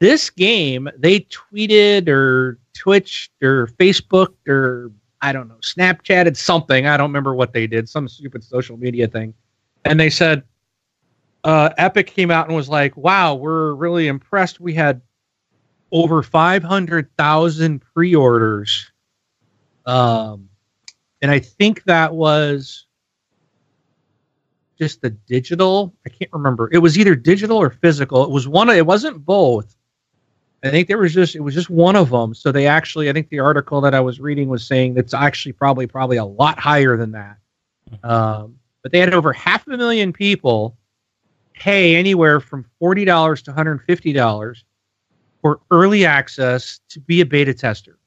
B: this game, they tweeted or Twitched or Facebooked or I don't know, Snapchatted something. I don't remember what they did, some stupid social media thing. And they said, uh, Epic came out and was like, wow, we're really impressed. We had over 500,000 pre orders. Um, and I think that was just the digital. I can't remember. It was either digital or physical. It was one. It wasn't both. I think there was just it was just one of them. So they actually, I think the article that I was reading was saying that's actually probably probably a lot higher than that. Um, but they had over half a million people pay anywhere from forty dollars to one hundred fifty dollars for early access to be a beta tester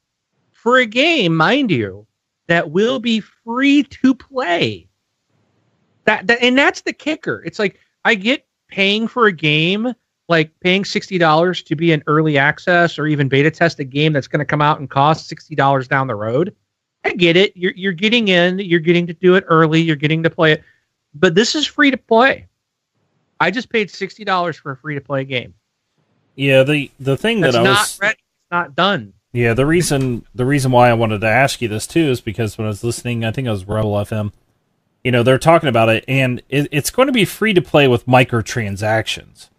B: for a game, mind you, that will be free to play. That, that and that's the kicker. It's like I get paying for a game like paying $60 to be an early access or even beta test a game that's going to come out and cost $60 down the road. I get it. You're, you're getting in, you're getting to do it early, you're getting to play it. But this is free to play. I just paid $60 for a free to play game.
A: Yeah, the the thing
B: that's
A: that I
B: not
A: was
B: ready, it's not done.
A: Yeah, the reason the reason why I wanted to ask you this too is because when I was listening, I think it was Rebel FM. You know, they're talking about it, and it, it's going to be free to play with microtransactions.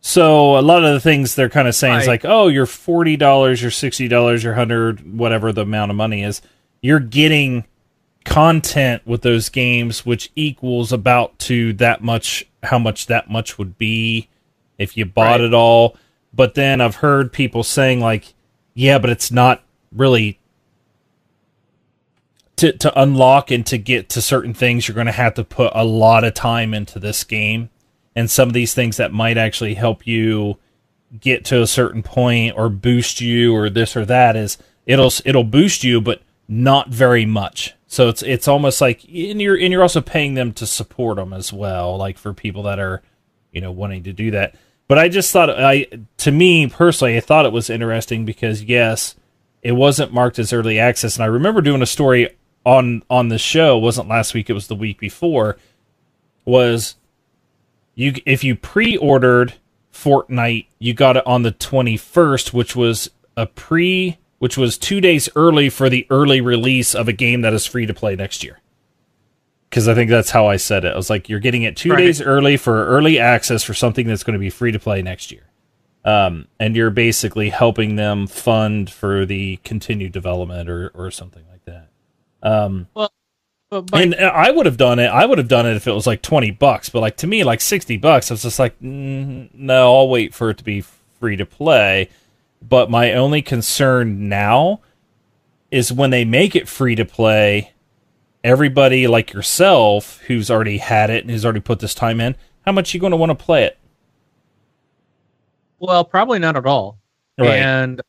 A: So a lot of the things they're kind of saying is like, oh, you're forty dollars, you're sixty dollars, you're hundred, whatever the amount of money is. You're getting content with those games, which equals about to that much. How much that much would be if you bought
B: Right.
A: it all. But then I've heard people saying like, yeah, but it's not really to to unlock and to get to certain things. You're going to have to put a lot of time into this game. And some of these things that might actually help you get to a certain point or boost you or this or that is it'll it'll boost you but not very much. So it's it's almost like and you're and you're also paying them to support them as well like for people that are you know wanting to do that. But i just thought i to me personally i thought it was interesting because yes it wasn't marked as early access. And i remember doing a story on on the show wasn't last week it was the week before was you if you pre-ordered Fortnite, you got it on the 21st, which was a pre which was 2 days early for the early release of a game that is free to play next year. Cuz I think that's how I said it. I was like you're getting it 2
B: Right.
A: days early for early access for something that's going to be free to play next year. Um, and you're basically helping them fund for the continued development or or something like that. Um,
B: But, but
A: and uh, I would have done it. I would have done it if it was like twenty bucks. But like to me, like sixty bucks, I was just like, mm, no, I'll wait for it to be free to play. But my only concern now is when they make it free to play. Everybody like yourself, who's already had it and who's already put this time in, how much you going to want to play it?
B: well, probably not at all. And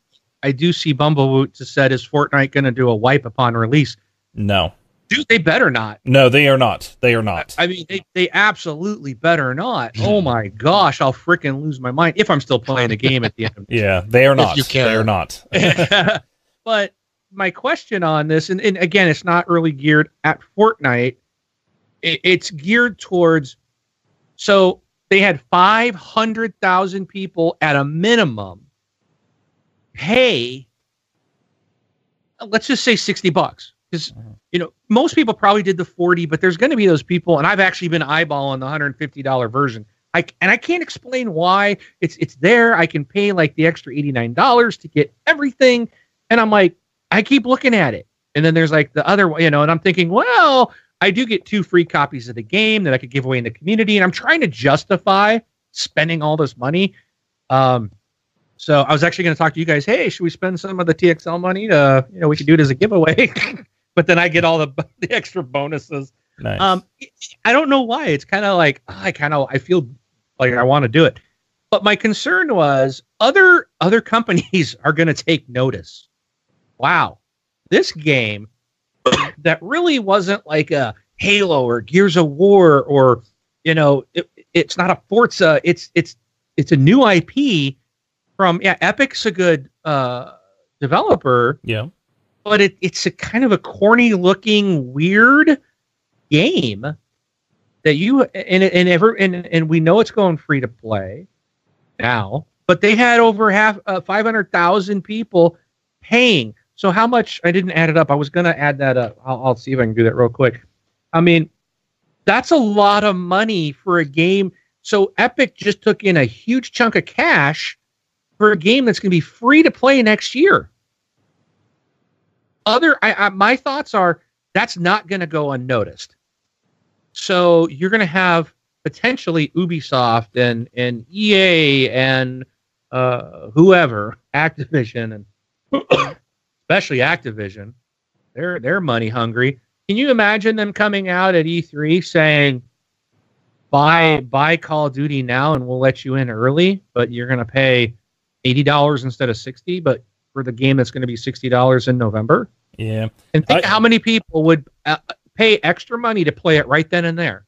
B: I do see Bumblewoot just said, "Is Fortnite going to do a wipe upon release?"
A: No,
B: Dude, they better not.
A: no, they are not. They are not.
B: I mean, they, they absolutely better not. Oh my gosh, I'll freaking lose my mind if I'm still playing the game at the end.
A: yeah, they are not.
C: you care.
A: They are not.
B: but my question on this, and, and again, it's not really geared at Fortnite. It, it's geared towards. So they had five hundred thousand people at a minimum pay. Let's just say sixty bucks, because you know most people probably did the forty, but there's going to be those people, and I've actually been eyeballing the hundred and fifty dollar version. I, and I can't explain why it's it's there. I can pay like the extra eighty nine dollars to get everything, and I'm like, I keep looking at it, and then there's like the other, one, you know, and I'm thinking, well, I do get two free copies of the game that I could give away in the community, and I'm trying to justify spending all this money. Um, so I was actually going to talk to you guys. Hey, should we spend some of the TXL money to, you know, we could do it as a giveaway, but then I get all the the extra bonuses.
A: Nice.
B: Um, I don't know why. It's kind of like I kind of I feel like I want to do it, but my concern was other other companies are going to take notice. Wow, this game that really wasn't like a Halo or Gears of War or you know it, it's not a Forza. It's it's it's a new IP from yeah. Epic's a good uh, developer
A: yeah.
B: But it, it's a kind of a corny looking weird game that you and and ever and, and we know it's going free to play now but they had over half uh, 500,000 people paying. So how much I didn't add it up. I was going to add that up. I'll, I'll see if I can do that real quick. I mean that's a lot of money for a game. So Epic just took in a huge chunk of cash for a game that's going to be free to play next year other I, I, my thoughts are that's not going to go unnoticed. So you're going to have potentially ubisoft and and ea and uh, whoever activision and especially activision they're they're money hungry. Can you imagine them coming out at e3 saying buy buy call of duty now and we'll let you in early but you're going to pay $80 instead of 60 but for the game that's going to be $60 in november
A: Yeah.
B: and think
A: I-
B: how many people would uh, pay extra money to play it right then and there.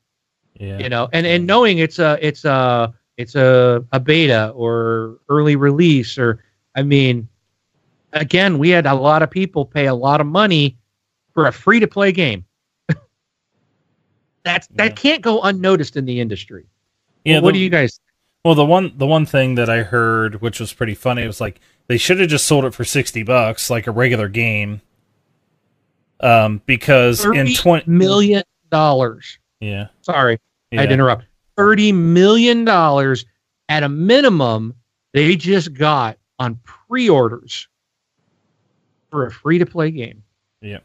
A: Yeah.
B: You know, and and knowing it's a it's a it's a, a beta or early release or I mean, again, we had a lot of people pay a lot of money for a free to play game. That's
A: Yeah.
B: that can't go unnoticed in the industry.
A: Yeah.
B: what
A: the-
B: do you guys?
A: Well, the one the one thing that I heard, which was pretty funny, was like they should have just sold it for sixty bucks, like a regular game. Um, because in 20
B: million dollars.
A: yeah,
B: Sorry,
A: yeah,
B: I'd interrupt. Thirty million dollars at a minimum, they just got on pre-orders for a free-to-play game.
A: Yeah.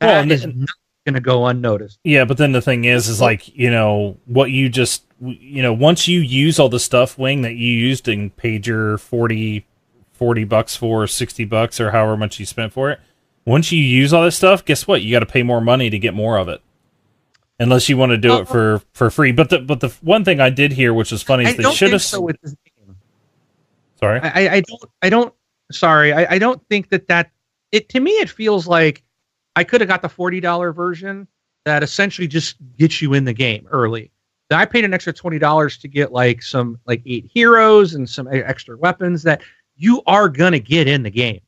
B: That
A: Well, and
B: is not going to go unnoticed.
A: Yeah, but then the thing is, is like you know what you just you know once you use all the stuff wing that you used and paid your 40, 40 bucks for or sixty bucks or however much you spent for it. Once you use all this stuff, guess what? You got to pay more money to get more of it, unless you want to do
B: Uh,
A: it for for free. But the but the one thing I did hear, which was funny,
B: I
A: is they should have.
B: so with this game.
A: sorry,
B: I, I- I don't. I don't. Sorry, I, I don't think that that. It to me, it feels like I could have got the forty dollar version that essentially just gets you in the game early. I paid an extra twenty dollars to get like some like eight heroes and some extra weapons that you are gonna get in the game.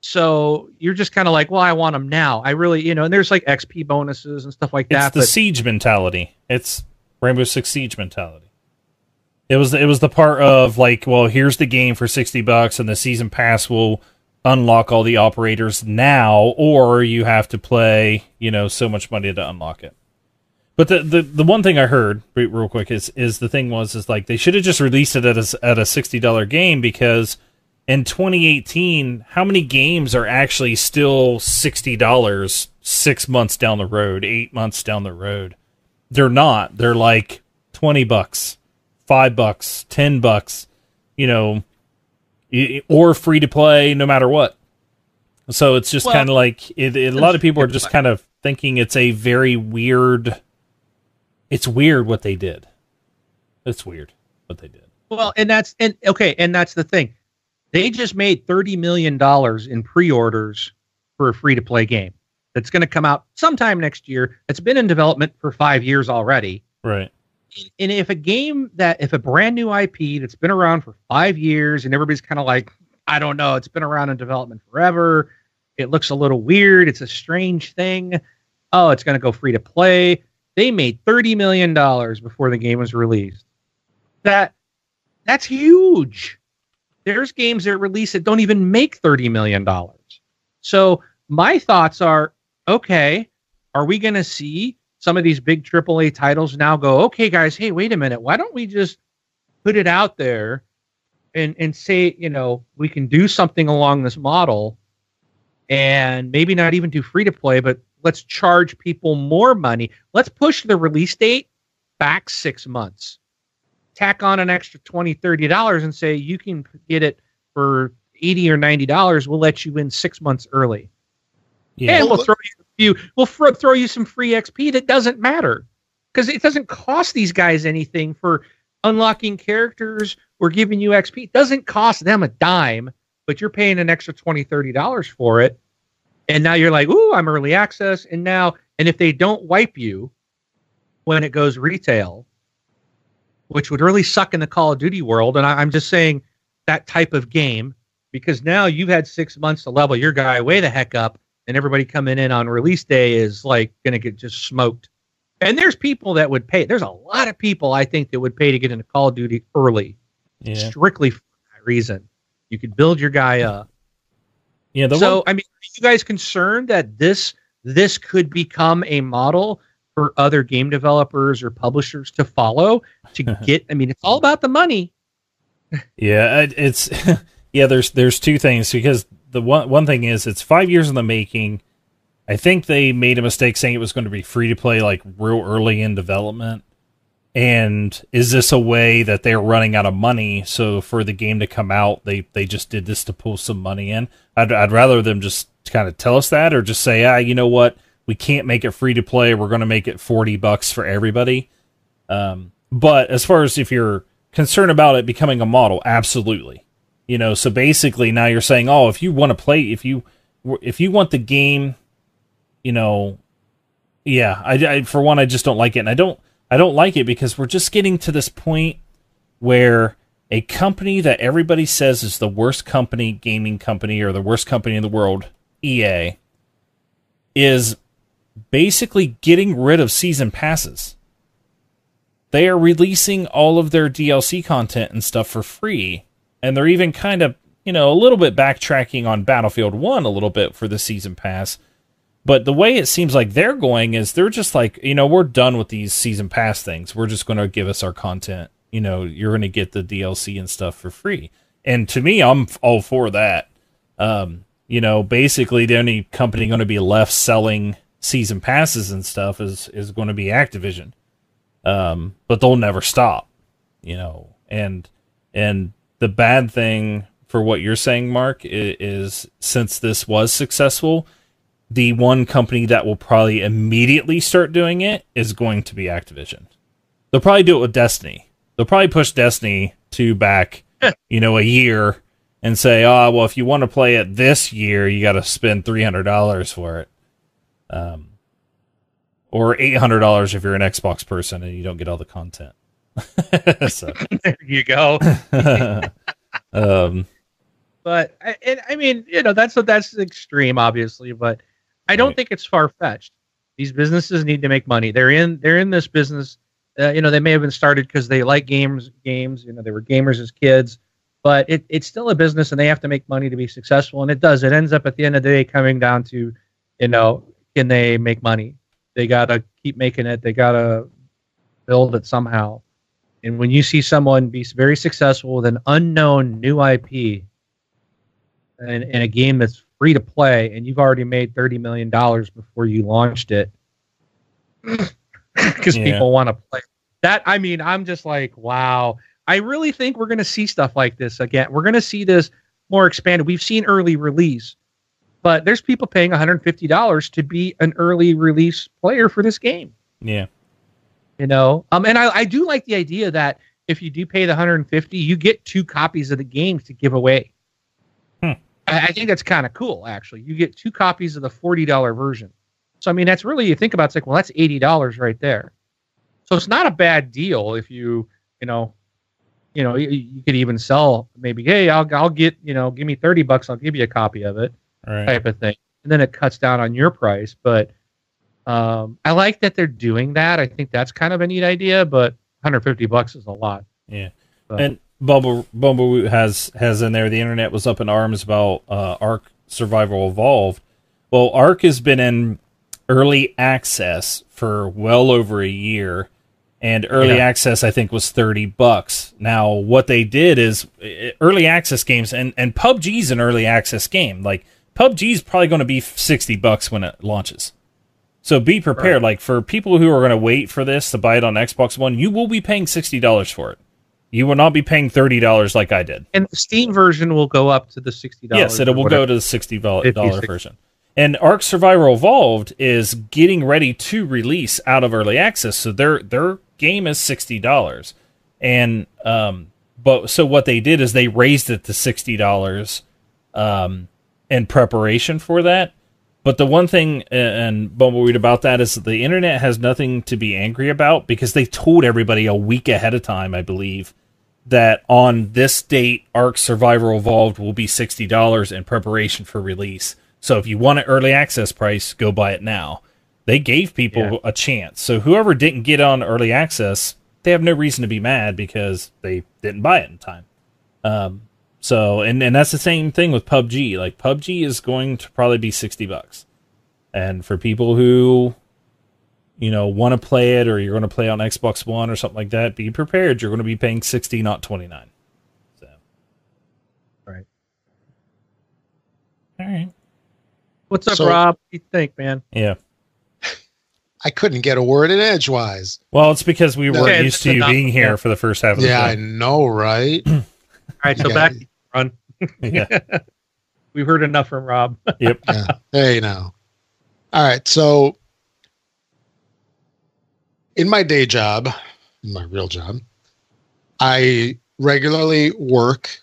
B: So you're just kind of like, well, I want them now. I really, you know, and there's like XP bonuses and stuff like
A: it's
B: that.
A: the
B: but
A: siege mentality. It's Rainbow Six Siege mentality. It was it was the part of like, well, here's the game for sixty bucks, and the season pass will unlock all the operators now, or you have to play, you know, so much money to unlock it. But the, the, the one thing I heard real quick is is the thing was is like they should have just released it at a at a sixty dollar game because in 2018, how many games are actually still sixty dollars six months down the road, eight months down the road? They're not. They're like twenty bucks, five bucks, ten bucks, you know, or free to play, no matter what. So it's just
B: Well-
A: kind of like it, it, a lot of people are just kind of thinking it's a very weird. It's weird what they did. It's weird what they did.
B: Well, and that's and okay, and that's the thing. They just made thirty million dollars in pre-orders for a free-to-play game that's going to come out sometime next year. It's been in development for five years already.
A: Right.
B: And if a game that, if a brand new IP that's been around for five years, and everybody's kind of like, I don't know, it's been around in development forever. It looks a little weird. It's a strange thing. Oh, it's going to go free to play. They made thirty million dollars before the game was released. That that's huge. There's games that release that don't even make thirty million dollars. So my thoughts are, okay, are we going to see some of these big AAA titles now go, okay, guys, hey, wait a minute, why don't we just put it out there and and say, you know, we can do something along this model, and maybe not even do free to play, but let's charge people more money. Let's push the release date back six months. Tack on an extra 20 $30 and say you can get it for 80 or $90. We'll let you in six months early.
A: Yeah.
B: And we'll throw you a few. We'll fro- throw you some free XP that doesn't matter because it doesn't cost these guys anything for unlocking characters or giving you XP. It doesn't cost them a dime, but you're paying an extra $20, $30 for it. And now you're like, ooh, I'm early access. And now, and if they don't wipe you when it goes retail, which would really suck in the Call of Duty world, and I, I'm just saying that type of game because now you've had six months to level your guy way the heck up, and everybody coming in on release day is like going to get just smoked. And there's people that would pay. There's a lot of people I think that would pay to get into Call of Duty early,
A: Yeah.
B: strictly for that reason. You could build your guy up.
A: Yeah. The
B: so
A: one,
B: I mean, are you guys concerned that this this could become a model for other game developers or publishers to follow to get? I mean, it's all about the money.
A: Yeah, it's yeah. There's there's two things because the one one thing is it's five years in the making. I think they made a mistake saying it was going to be free to play like real early in development. And is this a way that they're running out of money? So for the game to come out, they they just did this to pull some money in. I'd I'd rather them just kind of tell us that or just say, ah, you know what, we can't make it free to play. We're going to make it forty bucks for everybody. Um, but as far as if you're concerned about it becoming a model, absolutely. You know, so basically now you're saying, oh, if you want to play, if you if you want the game, you know, yeah, I, I for one, I just don't like it, and I don't I don't like it because we're just getting to this point where a company that everybody says is the worst company, gaming company, or the worst company in the world, EA, is basically getting rid of season passes they are releasing all of their DLC content and stuff for free. And they're even kind of, you know, a little bit backtracking on Battlefield 1 a little bit for the season pass. But the way it seems like they're going is they're just like, you know, we're done with these season pass things. We're just going to give us our content you know you're going to get the DLC and stuff for free. And to me, I'm all for that. Um, you know, basically the only company going to be left selling season passes and stuff is is going to be Activision. Um, but they'll never stop, you know. And and the bad thing for what you're saying, Mark, is, is since this was successful, the one company that will probably immediately start doing it is going to be Activision. They'll probably do it with Destiny. They'll probably push Destiny to back, you know, a year and say, "Oh, well, if you want to play it this year, you got to spend three hundred dollars for it, um, or eight hundred dollars if you're an Xbox person and you don't get all the content."
B: so. there you go.
A: um,
B: but and I mean, you know, that's that's extreme, obviously, but I don't right. think it's far fetched. These businesses need to make money. They're in they're in this business. Uh, you know, they may have been started because they like games. Games. You know, they were gamers as kids but it, it's still a business and they have to make money to be successful and it does it ends up at the end of the day coming down to you know can they make money they gotta keep making it they gotta build it somehow and when you see someone be very successful with an unknown new ip and, in a game that's free to play and you've already made 30 million dollars before you launched it because yeah. people want to play that i mean i'm just like wow I really think we're going to see stuff like this again. We're going to see this more expanded. We've seen early release, but there's people paying $150 to be an early release player for this game.
A: Yeah.
B: You know, um, and I, I do like the idea that if you do pay the 150, you get two copies of the game to give away. I, I think that's kind of cool, actually. You get two copies of the $40 version. So, I mean, that's really, you think about it, it's like, well, that's $80 right there. So it's not a bad deal if you, you know, you know, you, you, could even sell maybe, hey, I'll I'll get you know, give me thirty bucks, I'll give you a copy of it,
A: right.
B: type of thing, and then it cuts down on your price. But um, I like that they're doing that. I think that's kind of a neat idea, but 150 bucks is a lot.
A: Yeah, and Bumble Bumble has has in there. The internet was up in arms about uh, Ark Survival Evolved. Well, Ark has been in early access for well over a year and early yeah. access I think was 30 bucks. Now what they did is eh, early access games and and PUBG's an early access game. Like PUBG's probably going to be 60 bucks when it launches. So be prepared right. like for people who are going to wait for this to buy it on Xbox 1, you will be paying $60 for it. You will not be paying $30 like I did.
B: And the Steam version will go up to the $60
A: Yes, it will go to the $60 version. And Ark Survival Evolved is getting ready to release out of early access, so they're they're game is sixty dollars, and um, but so what they did is they raised it to sixty dollars, um, in preparation for that. But the one thing, and Bumbleweed about that is that the internet has nothing to be angry about because they told everybody a week ahead of time, I believe, that on this date, Ark Survival Evolved will be sixty dollars in preparation for release. So if you want an early access price, go buy it now. They gave people yeah. a chance. So whoever didn't get on early access, they have no reason to be mad because they didn't buy it in time. Um, so and and that's the same thing with PUBG. Like PUBG is going to probably be 60 bucks. And for people who you know want to play it or you're going to play on Xbox 1 or something like that, be prepared you're going to be paying 60 not 29. So
B: Right.
A: All right.
B: What's up, so, Rob? What do you think, man?
A: Yeah.
C: I couldn't get a word in edgewise.
A: Well, it's because we were okay, used to you being here for the first half of
C: the Yeah, I know, right?
B: All right, so back run. yeah. We've heard enough from Rob.
A: yep.
C: Yeah. Hey now. All right, so in my day job, in my real job, I regularly work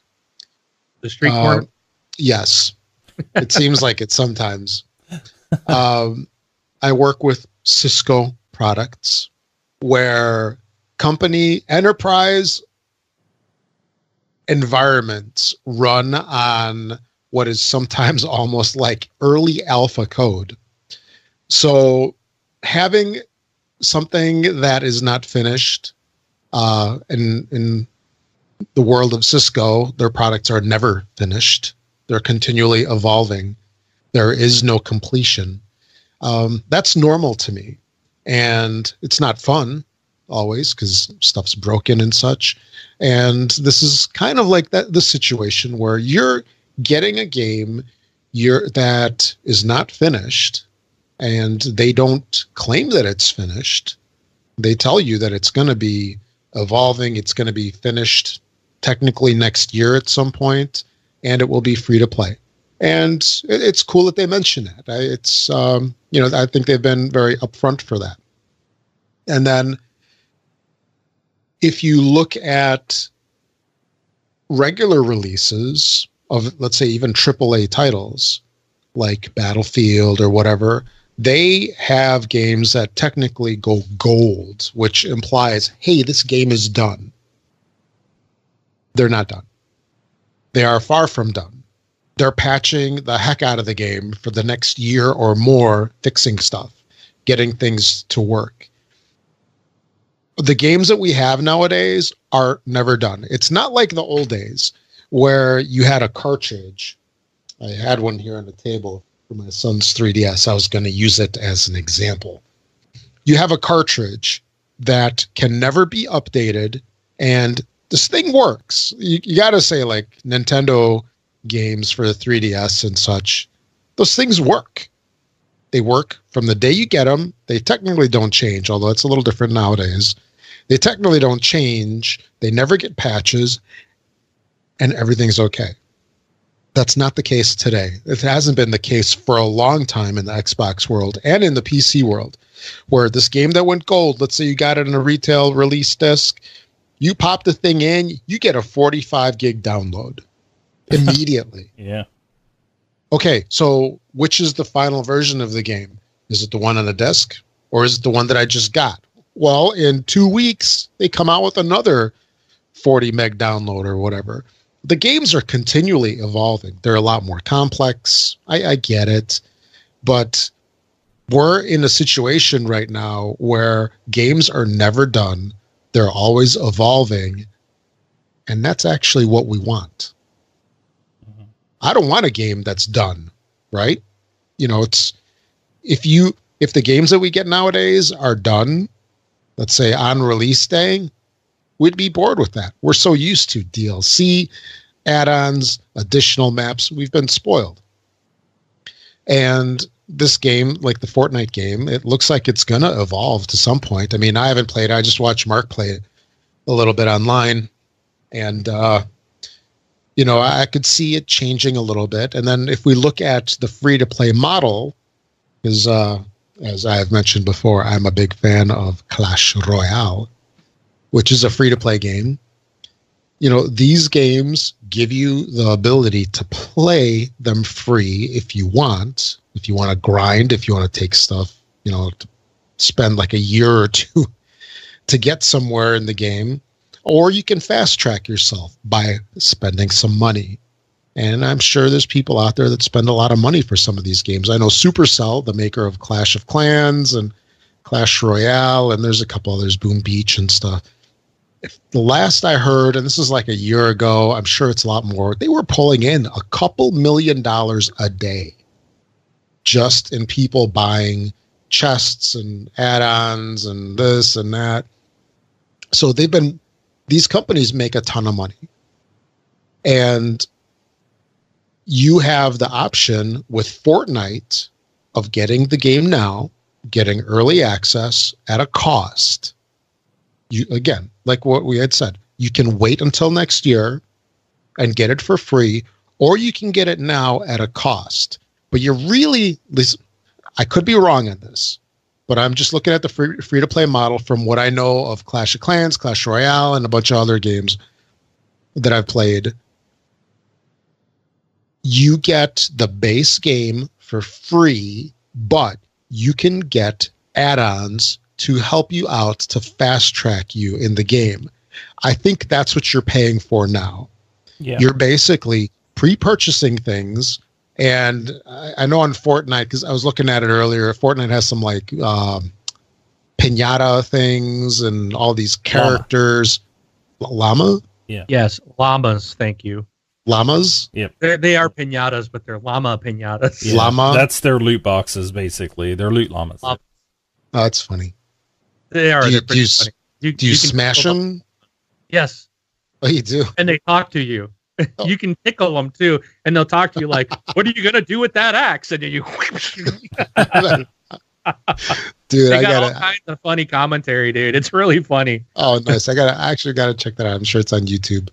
B: the street uh, corner.
C: Yes. It seems like it sometimes. Um, I work with Cisco products where company enterprise environments run on what is sometimes almost like early alpha code. So having something that is not finished uh, in in the world of Cisco, their products are never finished. They're continually evolving. There is no completion um, that's normal to me and it's not fun always because stuff's broken and such. And this is kind of like that the situation where you're getting a game you're that is not finished and they don't claim that it's finished. They tell you that it's going to be evolving, it's going to be finished technically next year at some point, and it will be free to play. And it's cool that they mention that. It's um, you know I think they've been very upfront for that. And then if you look at regular releases of let's say even AAA titles like Battlefield or whatever, they have games that technically go gold, which implies, hey, this game is done. They're not done. They are far from done. They're patching the heck out of the game for the next year or more, fixing stuff, getting things to work. The games that we have nowadays are never done. It's not like the old days where you had a cartridge. I had one here on the table for my son's 3DS. I was going to use it as an example. You have a cartridge that can never be updated, and this thing works. You, you got to say, like Nintendo games for the 3DS and such, those things work. They work from the day you get them. They technically don't change, although it's a little different nowadays. They technically don't change. They never get patches, and everything's okay. That's not the case today. It hasn't been the case for a long time in the Xbox world and in the PC world, where this game that went gold, let's say you got it in a retail release disc, you pop the thing in, you get a 45 gig download immediately.
A: yeah.
C: Okay, so which is the final version of the game? Is it the one on the disc or is it the one that I just got? Well, in two weeks, they come out with another 40 meg download or whatever the games are continually evolving. They're a lot more complex. I, I get it, but we're in a situation right now where games are never done. They're always evolving, and that's actually what we want. Mm-hmm. I don't want a game that's done, right? You know, it's if you if the games that we get nowadays are done, let's say on release day, we'd be bored with that. We're so used to DLC, add-ons, additional maps. We've been spoiled. And this game, like the Fortnite game, it looks like it's gonna evolve to some point. I mean, I haven't played. I just watched Mark play it a little bit online, and uh, you know, I could see it changing a little bit. And then if we look at the free-to-play model, is uh, as I have mentioned before, I'm a big fan of Clash Royale which is a free to play game. You know, these games give you the ability to play them free if you want. If you want to grind, if you want to take stuff, you know, spend like a year or two to get somewhere in the game, or you can fast track yourself by spending some money. And I'm sure there's people out there that spend a lot of money for some of these games. I know Supercell, the maker of Clash of Clans and Clash Royale, and there's a couple others, Boom Beach and stuff the last I heard, and this is like a year ago, I'm sure it's a lot more, they were pulling in a couple million dollars a day just in people buying chests and add ons and this and that. So they've been, these companies make a ton of money. And you have the option with Fortnite of getting the game now, getting early access at a cost you again, like what we had said, you can wait until next year and get it for free, or you can get it now at a cost. But you're really, I could be wrong on this, but I'm just looking at the free, free to play model from what I know of Clash of Clans, Clash Royale, and a bunch of other games that I've played. You get the base game for free, but you can get add ons to help you out to fast track you in the game. I think that's what you're paying for now. Yeah. You're basically pre-purchasing things and I, I know on Fortnite because I was looking at it earlier. Fortnite has some like um, pinata things and all these characters. Llama. Llama?
B: Yeah. Yes, llamas. Thank you.
C: Llamas.
A: Yep.
B: They're, they are pinatas, but they're llama pinatas.
A: Yeah, llama. That's their loot boxes, basically. They're loot llamas.
C: Oh, that's funny.
B: They are.
C: Do you, do you,
B: You,
C: Do you,
B: can
C: smash
B: tickle
C: them?
B: Yes,
C: Oh, you do.
B: and they talk to you.
C: Oh.
B: you can tickle them too, and they'll talk to you like, "What are you gonna do with that axe?" And then you,
C: dude,
B: they
C: I
B: got all
C: gotta.
B: kinds of funny commentary, dude. It's really funny.
C: Oh, nice. I gotta. I actually gotta check that out. I'm sure it's on YouTube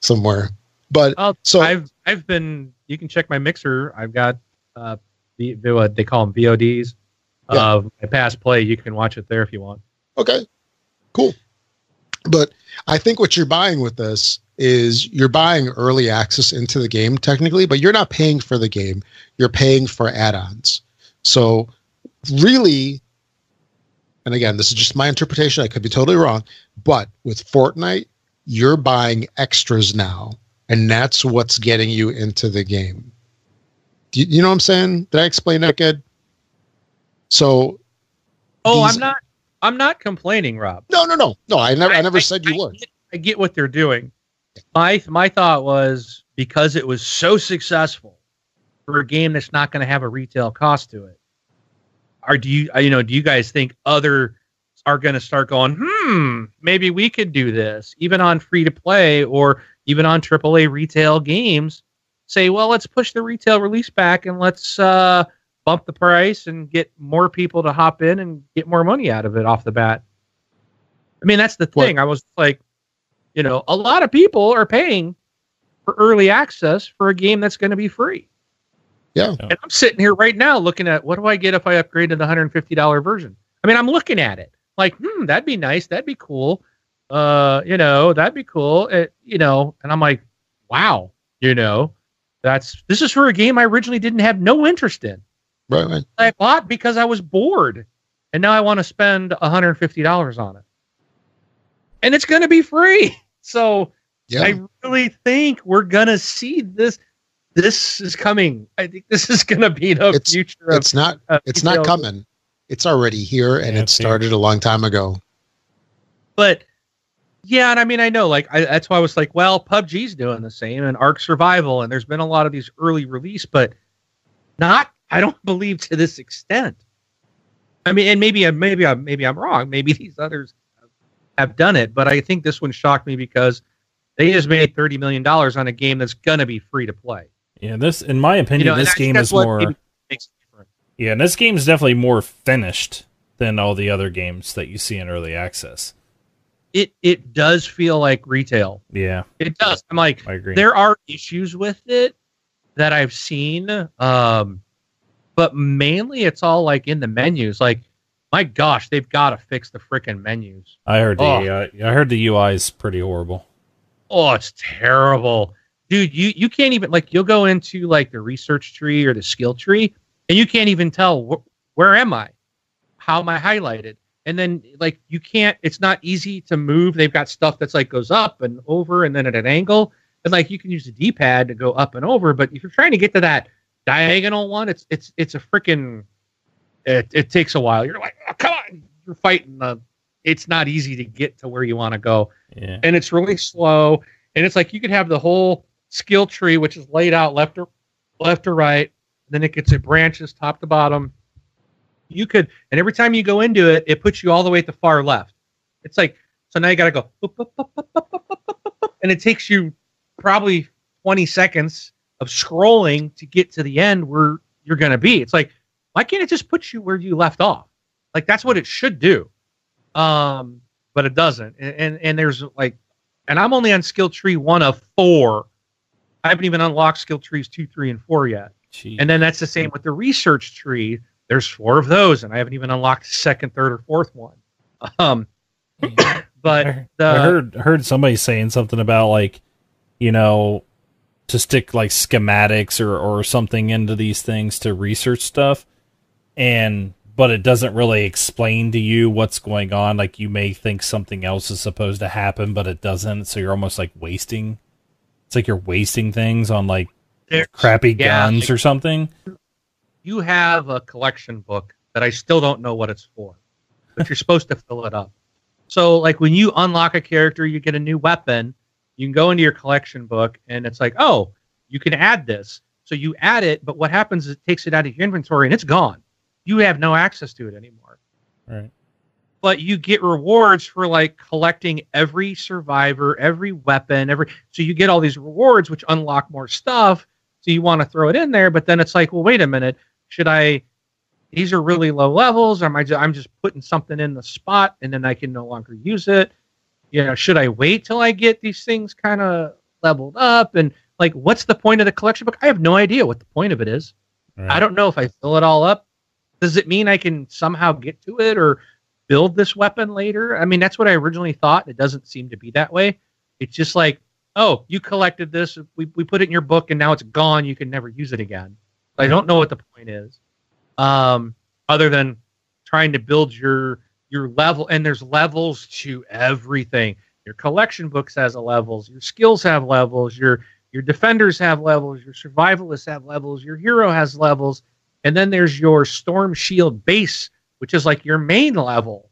C: somewhere. But
B: Oh,
C: so
B: I've I've been. You can check my mixer. I've got uh, the, the what they call them VODs
C: Yeah.
B: of my past play. You can watch it there if you want.
C: Okay, cool. But I think what you're buying with this is you're buying early access into the game technically, but you're not paying for the game. You're paying for add-ons. So really, and again, this is just my interpretation. I could be totally wrong, but with Fortnite, you're buying extras now, and that's what's getting you into the game. Do you, you know what I'm saying? Did I explain that good? So
B: Oh,
C: These-
B: I'm not. I'm not complaining, Rob.
C: no, no, no, no. I never, I, never
B: I-
C: said you
B: I
C: were.
B: Get, I get what they're doing. My my thought was because it was so successful for a game that's not going to have a retail cost to it. Or do you you know do you guys think other are going to start going? Hmm, maybe we could do this even on free to play or even on AAA retail games. Say, well, let's push the retail release back and let's uh, bump the price and get more people to hop in and get more money out of it off the bat. I mean, that's the
C: What-
B: thing. I was like, you know, a lot of people are paying for early access for a game that's going to be free.
C: Yeah.
B: And I'm sitting here right now looking at what do I get if I upgrade to the $150 version? I mean, I'm looking at it like, hmm, that'd be nice. That'd be cool. Uh, you know, that'd be cool. It, you know, and I'm like, wow, you know, that's this is for a game I originally didn't have no interest in.
C: Right, right.
B: I bought because I was bored, and now I want to spend $150 on it, and it's going to be free. So
C: Yeah.
B: I really think we're going to see this. This is coming. I think this is going to be the
C: It's-
B: future of.
C: it's not
B: of
C: it's not coming. It's already here and
A: Yeah,
C: it started a long time ago.
B: But yeah, and I mean, I know, like, I, that's why I was like, well, PUBG's doing the same, and Ark Survival, and there's been a lot of these early release, but not, I don't believe to this extent. I mean, and maybe, I maybe, I maybe I'm wrong. Maybe these others have done it, but I think this one shocked me because they just made thirty million dollars on a game that's gonna be free to play.
A: Yeah, this, in my
B: You
A: opinion,
B: know,
A: this game is more.
B: maybe makes it different.
A: Yeah, and this game is definitely more finished than all the other games that you see in early access.
B: It it does feel like retail.
A: Yeah,
B: It does. I'm like,
A: I agree.
B: there are issues with it that I've seen, um, but mainly it's all like in the menus. Like, my gosh, they've got to fix the freaking menus.
A: I heard the
B: Oh.
A: uh, I heard the UI is pretty horrible.
B: Oh, it's terrible, dude. You you can't even like you'll go into like the research tree or the skill tree, and you can't even tell wh- where am I, how am I highlighted, and then like you can't. It's not easy to move. They've got stuff that's like goes up and over, and then at an angle, and like you can use the D pad to go up and over. But if you're trying to get to that diagonal one, it's it's it's a freaking. It, it takes a while. You're like, oh, come on, you're fighting the. It's not easy to get to where you want to go
A: Yeah,
B: and it's really slow. And it's like you could have the whole skill tree, which is laid out left or left or right then it gets it branches top to bottom. You could, and every time you go into it, it puts you all the way at the far left. It's like so now you got to go, boop, boop, boop, and it takes you probably 20 seconds of scrolling to get to the end where you're going to be. It's like, why can't it just put you where you left off? Like that's what it should do, um, but it doesn't. And, and and there's like, and I'm only on skill tree one of four. I haven't even unlocked skill trees two, three, and four yet.
A: Jeez.
B: And then that's the same with the research tree. There's four of those, and I haven't even unlocked the second, third, or fourth one. Um, but the
A: I heard heard somebody saying something about like, you know, to stick like schematics or or something into these things to research stuff, and but it doesn't really explain to you what's going on. Like you may think something else is supposed to happen, but it doesn't. So you're almost like wasting. It's like you're wasting things on like
B: there's-
A: crappy
B: yeah,
A: guns or something.
B: you have a collection book that I still don't know what it's for, but you're supposed to fill it up. So, like when you unlock a character, you get a new weapon. You can go into your collection book, and it's like, oh, you can add this. So you add it, but what happens is it takes it out of your inventory and it's gone. You have no access to it anymore.
A: Right.
B: but you get rewards for like collecting every survivor, every weapon, every so you get all these rewards which unlock more stuff. So you want to throw it in there, but then it's like, well, wait a minute, should I? These are really low levels. Or am I? Just, I'm just putting something in the spot, and then I can no longer use it. You know, should I wait till I get these things kind of leveled up? And like, what's the point of the collection book? I have no idea what the point of it is.
A: Right.
B: I don't know if I fill it all up. Does it mean I can somehow get to it or build this weapon later? I mean, that's what I originally thought. It doesn't seem to be that way. It's just like, oh, you collected this, we, we put it in your book, and now it's gone. You can never use it again. I don't know what the point is, um, other than trying to build your your level. And there's levels to everything. Your collection books has levels. Your skills have levels. Your your defenders have levels. Your survivalists have levels. Your hero has levels. And then there's your storm shield base, which is like your main level.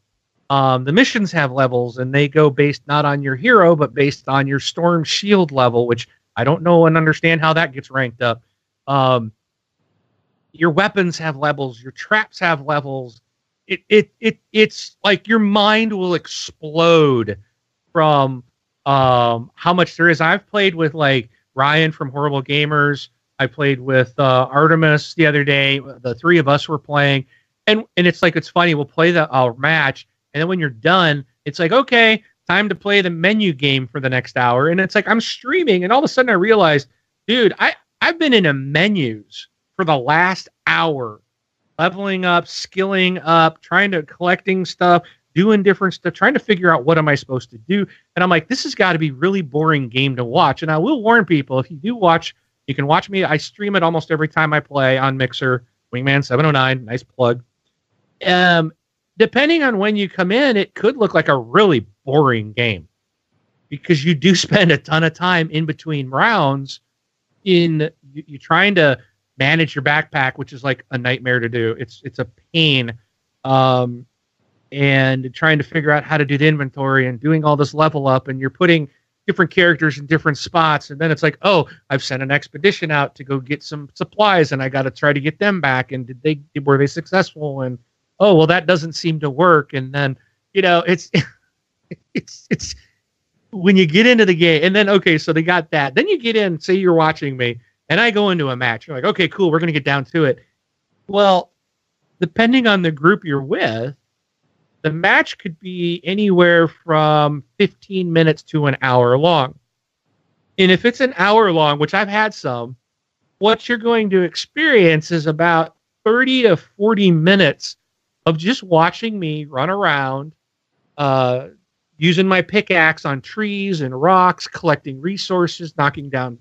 B: Um, the missions have levels, and they go based not on your hero, but based on your storm shield level, which I don't know and understand how that gets ranked up. Um, your weapons have levels. Your traps have levels. It it it it's like your mind will explode from um, how much there is. I've played with like Ryan from Horrible Gamers. I played with uh, Artemis the other day. The three of us were playing, and and it's like it's funny. We'll play the our match, and then when you're done, it's like okay, time to play the menu game for the next hour. And it's like I'm streaming, and all of a sudden I realize, dude, I I've been in a menus for the last hour, leveling up, skilling up, trying to collecting stuff, doing different stuff, trying to figure out what am I supposed to do. And I'm like, this has got to be really boring game to watch. And I will warn people if you do watch, you can watch me. I stream it almost every time I play on Mixer. Wingman 709, nice plug. Um, depending on when you come in, it could look like a really boring game because you do spend a ton of time in between rounds in you, you trying to manage your backpack, which is like a nightmare to do. It's it's a pain. Um, and trying to figure out how to do the inventory and doing all this level up and you're putting different characters in different spots and then it's like oh i've sent an expedition out to go get some supplies and i got to try to get them back and did they were they successful and oh well that doesn't seem to work. And then you know it's it's it's when you get into the game and then okay so they got that. Then you get in say you're watching me and i go into a match. You're like okay cool we're going to get down to it. Well depending on the group you're with the match could be anywhere from 15 minutes to an hour long. And if it's an hour long, which I've had some, what you're going to experience is about 30 to 40 minutes of just watching me run around, uh, using my pickaxe on trees and rocks, collecting resources, knocking down,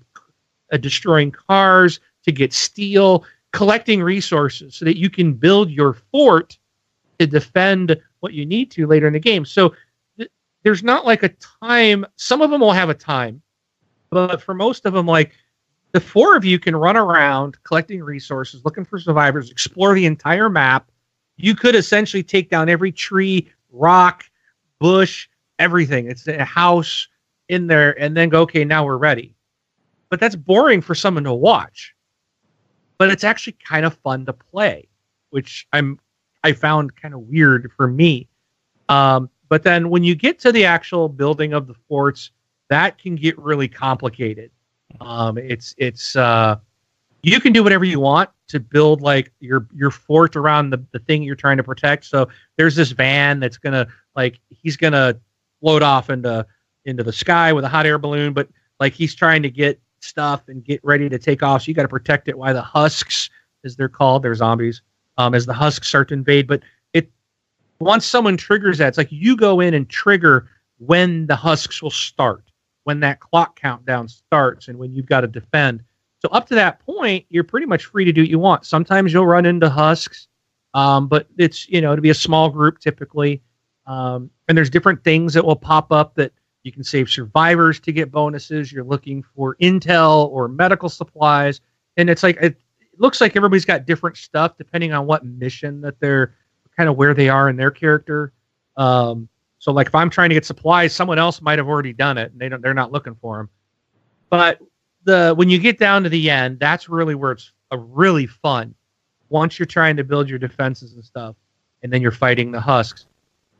B: uh, destroying cars to get steel, collecting resources so that you can build your fort to defend what you need to later in the game. So th- there's not like a time. Some of them will have a time, but for most of them, like the four of you can run around collecting resources, looking for survivors, explore the entire map. You could essentially take down every tree, rock, bush, everything. It's a house in there, and then go, okay, now we're ready. But that's boring for someone to watch. But it's actually kind of fun to play, which I'm I found kind of weird for me. Um, but then when you get to the actual building of the forts, that can get really complicated. Um, it's it's uh, you can do whatever you want to build like your your fort around the, the thing you're trying to protect. So there's this van that's gonna like he's gonna float off into into the sky with a hot air balloon, but like he's trying to get stuff and get ready to take off. So you got to protect it while the husks, as they're called, they're zombies um, as the husks start to invade. But it once someone triggers that, it's like you go in and trigger when the husks will start, when that clock countdown starts, and when you've got to defend. So up to that point, you're pretty much free to do what you want. Sometimes you'll run into husks, um, but it's you know to be a small group typically, um, and there's different things that will pop up that you can save survivors to get bonuses. You're looking for intel or medical supplies, and it's like it, looks like everybody's got different stuff depending on what mission that they're kind of where they are in their character. Um, so like if I'm trying to get supplies, someone else might have already done it and they don't they're not looking for them. But the when you get down to the end, that's really where it's a really fun. Once you're trying to build your defenses and stuff, and then you're fighting the husks.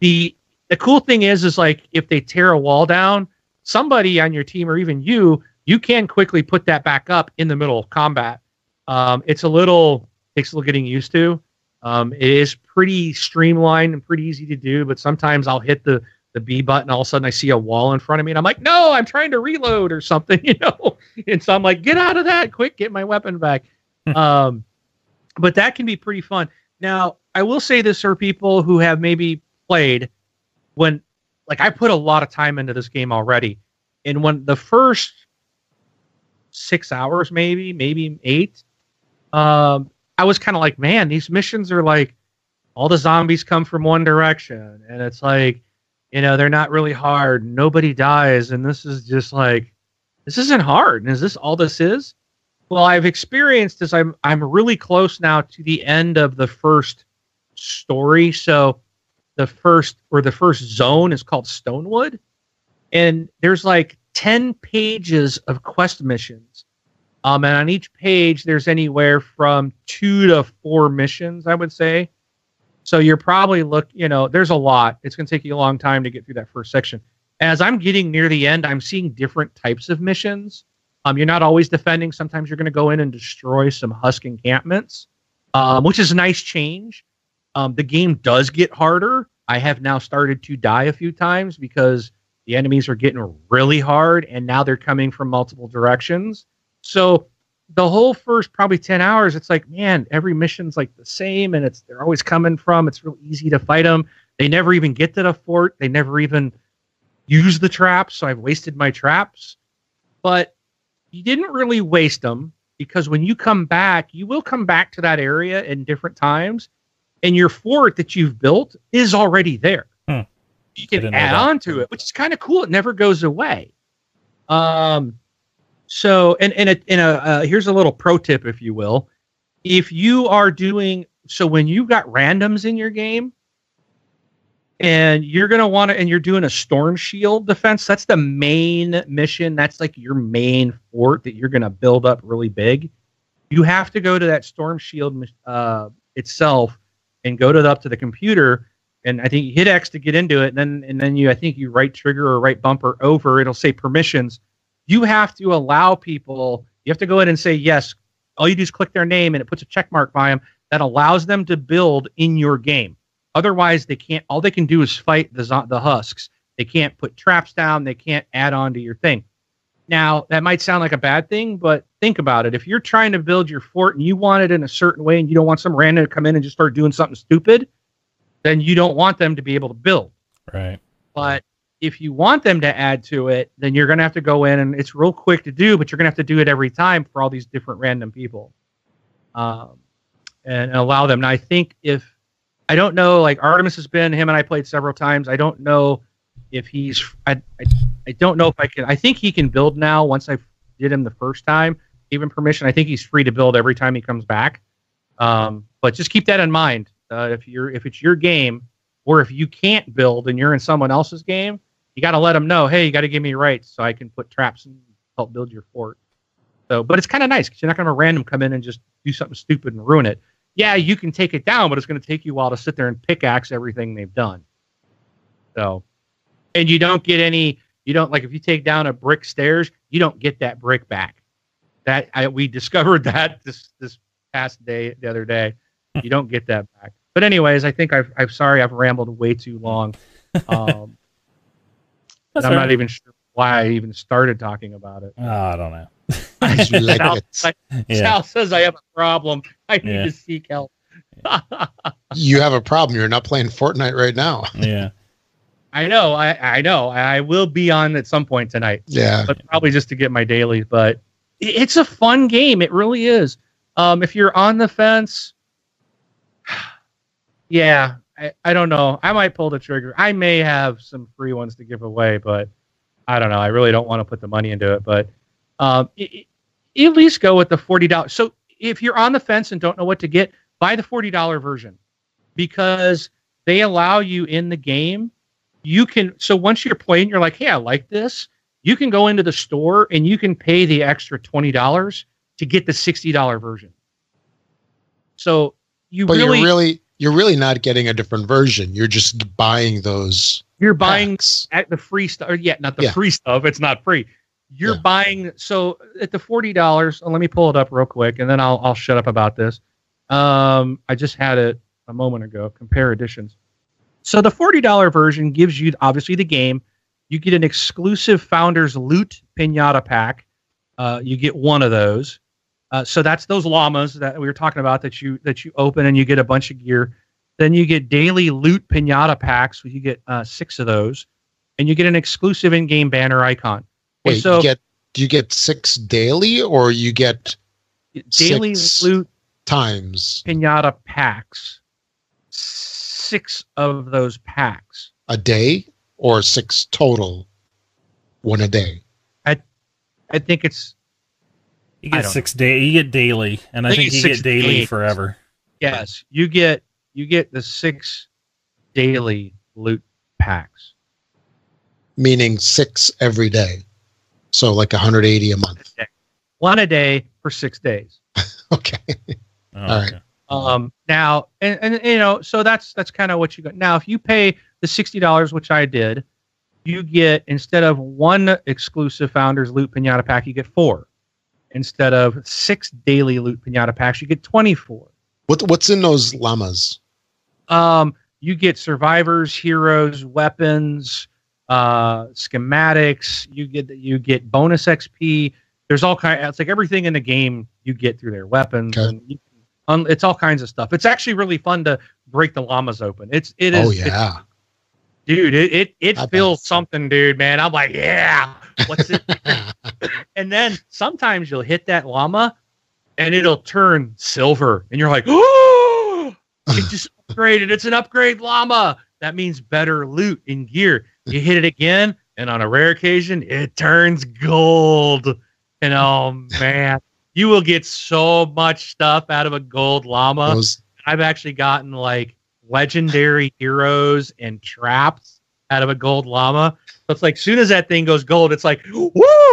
B: the the cool thing is is like if they tear a wall down, somebody on your team or even you, you can quickly put that back up in the middle of combat. Um, it's a little takes a little getting used to. Um, it is pretty streamlined and pretty easy to do, but sometimes I'll hit the the B button. All of a sudden, I see a wall in front of me, and I'm like, "No, I'm trying to reload or something," you know. And so I'm like, "Get out of that! Quick, get my weapon back." um, but that can be pretty fun. Now, I will say this for people who have maybe played when, like, I put a lot of time into this game already, and when the first six hours, maybe, maybe eight, um, I was kind of like, man, these missions are like all the zombies come from one direction, and it's like, you know, they're not really hard. Nobody dies, and this is just like, this isn't hard. Is this all this is? Well, I've experienced this. I'm I'm really close now to the end of the first story. So the first or the first zone is called Stonewood, and there's like ten pages of quest missions. Um, and on each page, there's anywhere from two to four missions, I would say. So you're probably look, you know, there's a lot. It's going to take you a long time to get through that first section. As I'm getting near the end, I'm seeing different types of missions. Um, you're not always defending. Sometimes you're going to go in and destroy some husk encampments, um, which is a nice change. Um, the game does get harder. I have now started to die a few times because the enemies are getting really hard, and now they're coming from multiple directions. So the whole first probably 10 hours it's like man every mission's like the same and it's they're always coming from it's real easy to fight them they never even get to the fort they never even use the traps so i've wasted my traps but you didn't really waste them because when you come back you will come back to that area in different times and your fort that you've built is already there
A: Hmm.
B: you can add on to it which is kind of cool it never goes away um so, and and a, and a uh, here's a little pro tip, if you will. If you are doing so, when you've got randoms in your game, and you're gonna want to, and you're doing a storm shield defense, that's the main mission. That's like your main fort that you're gonna build up really big. You have to go to that storm shield uh, itself and go to the, up to the computer. And I think you hit X to get into it, and then and then you I think you right trigger or right bumper over. It'll say permissions you have to allow people you have to go in and say yes all you do is click their name and it puts a check mark by them that allows them to build in your game otherwise they can't all they can do is fight the the husks they can't put traps down they can't add on to your thing now that might sound like a bad thing but think about it if you're trying to build your fort and you want it in a certain way and you don't want some random to come in and just start doing something stupid then you don't want them to be able to build
A: Right.
B: but if you want them to add to it, then you're going to have to go in and it's real quick to do, but you're going to have to do it every time for all these different random people. Um, and, and allow them. And I think if I don't know, like Artemis has been, him and I played several times. I don't know if he's, I, I, I don't know if I can, I think he can build now once I did him the first time, gave him permission. I think he's free to build every time he comes back. Um, but just keep that in mind. Uh, if you're, if it's your game, or if you can't build and you're in someone else's game, you got to let them know, hey, you got to give me rights so I can put traps and help build your fort. So, but it's kind of nice because you're not going to random come in and just do something stupid and ruin it. Yeah, you can take it down, but it's going to take you a while to sit there and pickaxe everything they've done. So, and you don't get any. You don't like if you take down a brick stairs, you don't get that brick back. That I, we discovered that this this past day the other day. You don't get that back. But anyways, I think I've I'm sorry I've rambled way too long. Um, I'm not
A: right.
B: even sure why I even started talking about it.
A: Oh, I don't know.
C: As you like
B: Sal,
C: it.
A: Yeah.
B: Sal says I have a problem. I need
A: Yeah.
B: to seek help.
C: You have a problem. You're not playing Fortnite right now.
A: Yeah.
B: I know, I, I know. I will be on at some point tonight,
C: Yeah.
B: but probably just to get my daily. But it's a fun game. It really is. Um, if you're on the fence, yeah, I, I don't know. I might pull the trigger. I may have some free ones to give away, but I don't know. I really don't want to put the money into it. But um, i- i- at least go with the forty dollars. So if you're on the fence and don't know what to get, buy the forty dollar version because they allow you in the game. You can so once you're playing, you're like, hey, I like this. You can go into the store and you can pay the extra twenty dollars to get the sixty dollar version. So you
C: But
B: really,
C: you're really you're really not getting a different version. You're just buying those.
B: You're buying
C: packs.
B: at the free stuff. Or yeah, not the
C: Yeah.
B: free stuff. It's not free. You're
C: Yeah.
B: buying so at the forty dollars. Let me pull it up real quick, and then I'll I'll shut up about this. Um, I just had it a moment ago. Compare editions. So the forty dollar version gives you obviously the game. You get an exclusive Founders Loot Pinata pack. Uh, you get one of those. Uh, so that's those llamas that we were talking about that you that you open and you get a bunch of gear. Then you get daily loot pinata packs. You get uh, six of those, and you get an exclusive in-game banner icon. And
C: Wait,
B: so
C: you get do you get six daily or you get
B: daily
C: six.
B: loot
C: times
B: pinata packs. Six of those packs.
C: a day or six total? One a day.
B: I I think it's
A: You get
B: don't
A: six day. You get daily, and I,
B: I
A: think
B: think
A: you get daily
B: days.
A: forever.
B: yes. You get you get the six daily loot packs.
C: Meaning six every day. So like 180 a month.
B: One a day for six days.
C: Okay.
A: Oh,
C: All right.
A: okay.
B: Um, now, and, and you know, so that's that's kind of what you got. Now, if you pay the sixty dollars, which I did, you get instead of one exclusive Founders Loot Pinata pack, you get four. Instead of six daily Loot Pinata packs, you get twenty-four.
C: What what's in those llamas?
B: Um, you get survivors, heroes, weapons, uh, schematics. You get you get bonus XP. There's all kind. It's like everything in the game you get through their weapons,
C: Okay.
B: and it's all kinds of stuff. It's actually really fun to break the llamas open. It's it is,
C: Oh yeah.
B: dude. It it it
C: I
B: feels something, dude. Man, I'm like, yeah. What's it? and then sometimes you'll hit that llama, and it'll turn silver, and you're like, oh, it just upgraded. It's an upgrade llama. That means better loot and gear. You hit it again, and on a rare occasion, it turns gold. And oh man, you will get so much stuff out of a gold llama.
C: Those
B: I've actually gotten like legendary heroes and traps out of a gold llama. So it's like soon as that thing goes gold, it's like, woo!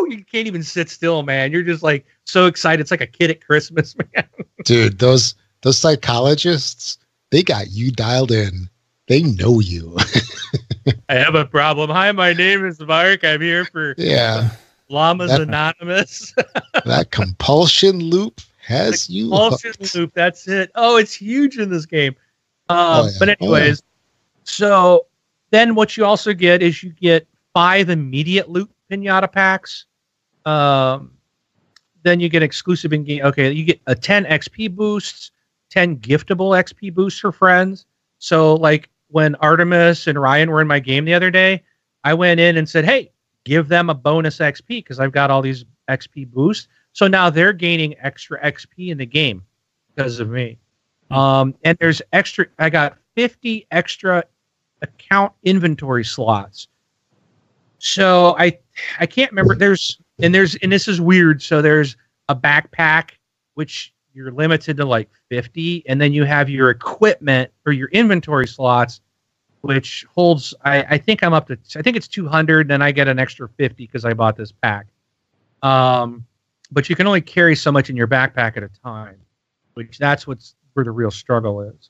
B: You can't even sit still, man. You're just like so excited. It's like a kid at Christmas, man.
C: dude, those those psychologists, they got you dialed in. They know you.
B: I have a problem. Hi, my name is Mark. I'm here for
C: yeah.
B: Llamas
C: That-
B: Anonymous.
C: That compulsion loop has you
B: Compulsion
C: hooked.
B: loop. That's it. Oh, it's huge in this game. Um,
C: Oh, yeah.
B: But
C: Oh,
B: anyways, so then what you also get is you get five immediate loot pinata packs. Um, then you get exclusive in game. Okay, you get a 10 XP boosts, 10 giftable XP boosts for friends. So like when Artemis and Ryan were in my game the other day, I went in and said, "Hey, give them a bonus XP because I've got all these XP boosts." So now they're gaining extra XP in the game because of me. Um, and there's extra. I got 50 extra account inventory slots. So I I can't remember. There's and there's and this is weird. So there's a backpack which you're limited to like 50, and then you have your equipment or your inventory slots, which holds. I I think I'm up to. I think it's 200. Then I get an extra 50 because I bought this pack. Um, but you can only carry so much in your backpack at a time, which that's what's where the real struggle is.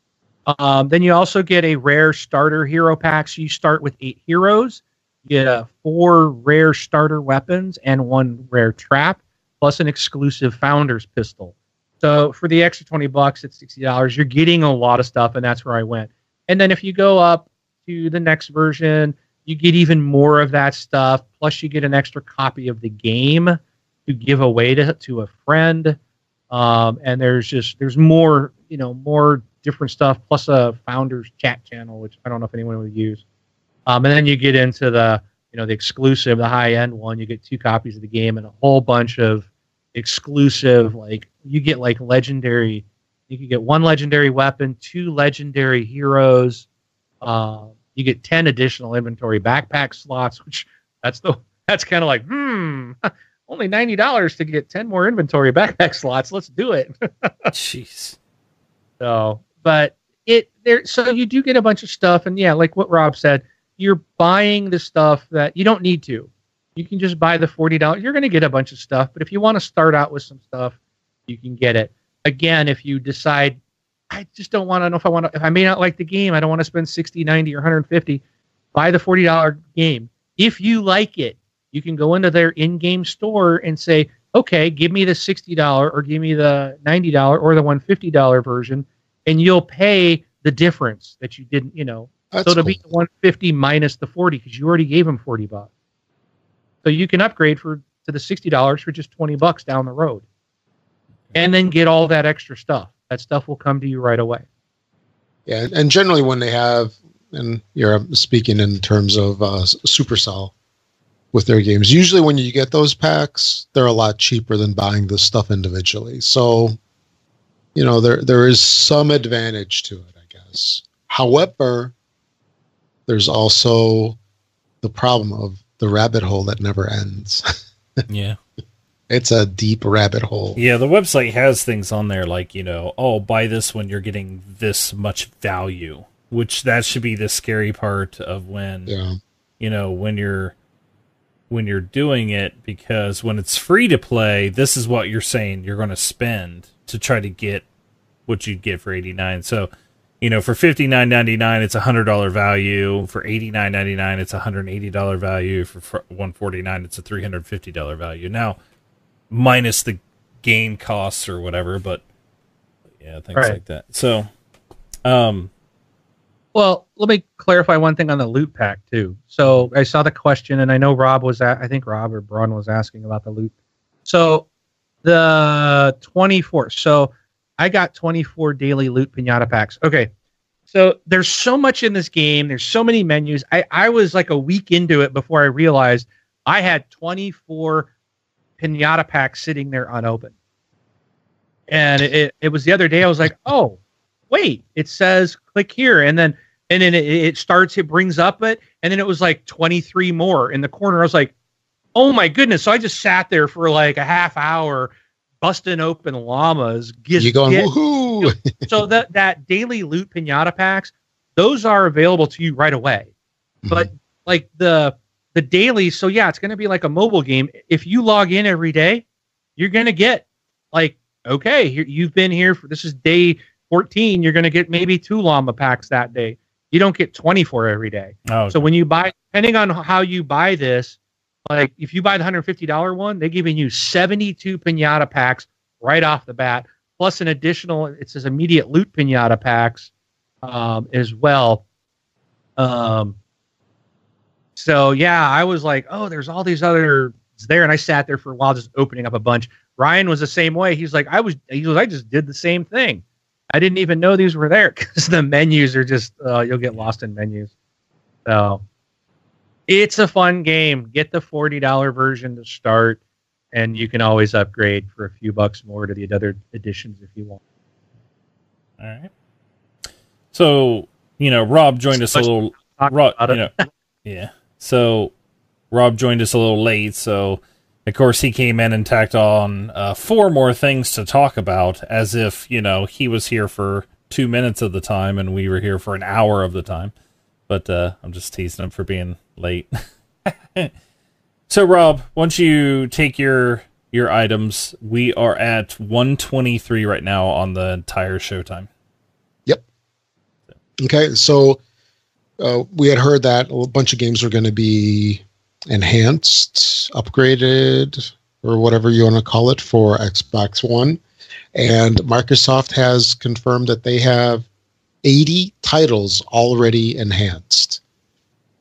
B: Um, then you also get a rare starter hero pack. So you start with eight heroes. You get uh, four rare starter weapons and one rare trap, plus an exclusive founder's pistol. So for the extra twenty bucks, it's sixty dollars. You're getting a lot of stuff, and that's where I went. And then if you go up to the next version, you get even more of that stuff. Plus, you get an extra copy of the game to give away to to a friend. Um, and there's just there's more you know more different stuff plus a founders chat channel which i don't know if anyone would use um, and then you get into the you know the exclusive the high end one you get two copies of the game and a whole bunch of exclusive like you get like legendary you can get one legendary weapon two legendary heroes uh, you get 10 additional inventory backpack slots which that's the that's kind of like hmm only $90 to get 10 more inventory backpack slots let's do it
A: Jeez.
B: so, but it there so you do get a bunch of stuff, and yeah, like what Rob said, you're buying the stuff that you don't need to. You can just buy the forty dollars. You're going to get a bunch of stuff, but if you want to start out with some stuff, you can get it. Again, if you decide I just don't want to know if I want to, if I may not like the game, I don't want to spend 60, 90, or 150. Buy the $40 game. If you like it, you can go into their in game store and say, okay, give me the $60 or give me the $90 or the $150 version, and you'll pay the difference that you didn't, you know.
C: That's
B: so it'll
C: cool.
B: be the 150 minus the 40 because you already gave them 40 bucks. So you can upgrade for to the $60 for just 20 bucks down the road. And then get all that extra stuff. That stuff will come to you right away.
C: Yeah, and generally when they have, and you're speaking in terms of uh, Supercell with their games. Usually when you get those packs, they're a lot cheaper than buying the stuff individually. So, you know, there there is some advantage to it, I guess. However, there's also the problem of the rabbit hole that never ends.
A: Yeah.
C: It's a deep rabbit hole.
A: Yeah, the website has things on there like, you know, oh, buy this when you're getting this much value, which that should be the scary part of when,
C: Yeah.
A: you know, when you're when you're doing it because when it's free to play, this is what you're saying you're going to spend to try to get what you'd get for 89. So, you know, for 59.99 it's a $100 value, for 89.99 it's a $180 value, for 149 it's a $350 value. Now, minus the game costs or whatever, but yeah, things
B: Right.
A: like that. So, um,
B: Well, let me clarify one thing on the loot pack too. So I saw the question, and I know Rob was at, I think Rob or Braun was asking about the loot. So the 24. So I got 24 daily loot pinata packs. Okay. So there's so much in this game. There's so many menus. I, I was like a week into it before I realized I had 24 pinata packs sitting there unopened. And it, it was the other day I was like, oh, wait, it says click here. And then and then it, it starts, it brings up it, and then it was like 23 more in the corner. I was like, oh my goodness. So I just sat there for like a half hour busting open llamas. Get,
C: you going
B: get-
C: woohoo?
B: so that that daily loot pinata packs, those are available to you right away. Mm-hmm. But like the the daily, so yeah, it's gonna be like a mobile game. If you log in every day, you're gonna get like okay, you've been here for this is day 14. You're gonna get maybe two llama packs that day. You don't get 24 every day.
A: oh,
B: So when you buy, depending on how you buy this, like if you buy the hundred fifty dollar one, they're giving you seventy two pinata packs right off the bat, plus an additional. It says immediate loot pinata packs um, as well. Um, so yeah, I was like, oh, there's all these other there, and I sat there for a while just opening up a bunch. Ryan was the same way. He's like, I was, he goes, I just did the same thing. I didn't even know these were there because the menus are just uh, you'll get lost in menus. So it's a fun game. Get the forty dollar version to start, and you can always upgrade for a few bucks more to the other editions if you want.
A: All right. So, you know, Rob joined us a little Rob, you know, yeah. So Rob joined us a little late, so of course he came in and tacked on uh, four more things to talk about, as if you know he was here for two minutes of the time and we were here for an hour of the time. But uh, I'm just teasing him for being late. so Rob, once you take your your items, we are at 123 right now on the entire showtime. Yep.
C: Okay, so uh, we had heard that a bunch of games were going to be enhanced, upgraded, or whatever you want to call it for Xbox One. And Microsoft has confirmed that they have 80 titles already enhanced.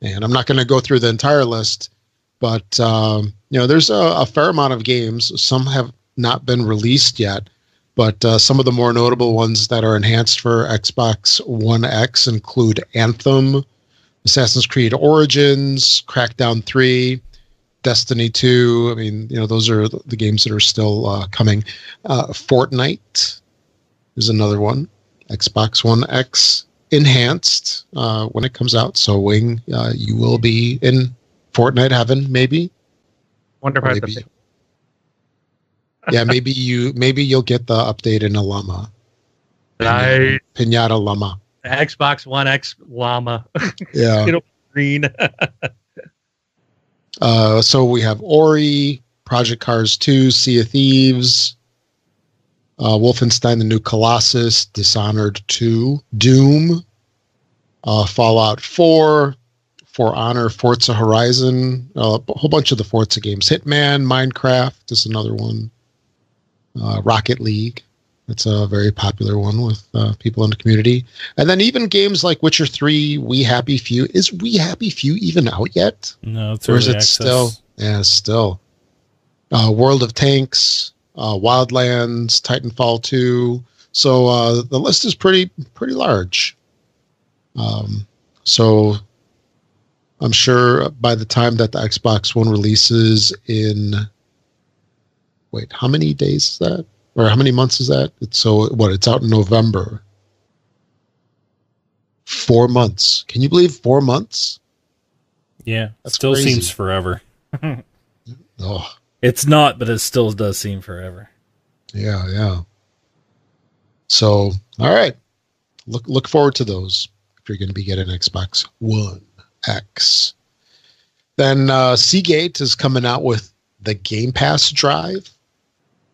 C: And I'm not going to go through the entire list, but um, you know, there's a, a fair amount of games. Some have not been released yet, but uh, some of the more notable ones that are enhanced for Xbox One X include Anthem, Assassin's Creed Origins, Crackdown 3, Destiny 2. I mean, you know, those are the games that are still uh, coming. Uh, Fortnite is another one. Xbox One X enhanced uh, when it comes out. So, Wing, uh, you will be in Fortnite heaven, maybe.
B: Wonder if I have to
C: Maybe. Yeah, maybe you maybe you'll get the update in a llama.
B: Nice.
C: Pinata llama.
B: Xbox One X llama
C: Yeah.
B: It'll- green.
C: Uh, so we have Ori, Project Cars 2, Sea of Thieves, uh, Wolfenstein: The New Colossus, Dishonored 2, Doom, uh, Fallout 4, For Honor, Forza Horizon, uh, a whole bunch of the Forza games, Hitman, Minecraft is another one, uh, Rocket League. It's a very popular one with uh, people in the community. And then even games like Witcher 3, We Happy Few. Is We Happy Few even out yet?
A: No, it's
C: Or is it
A: access.
C: still? Yeah, still. Uh, World of Tanks, uh, Wildlands, Titanfall 2. So uh, the list is pretty pretty large. Um, so I'm sure by the time that the Xbox One releases in wait, how many days is that? Or how many months is that? It's so what? It's out in November. Four months. Can you believe four months?
A: Yeah,
C: That's
A: still
C: crazy.
A: seems forever.
C: Oh,
A: It's not, but it still does seem forever.
C: Yeah, yeah. So, all right. Look look forward to those if you're going to be getting Xbox One X. Then uh, Seagate is coming out with the Game Pass drive.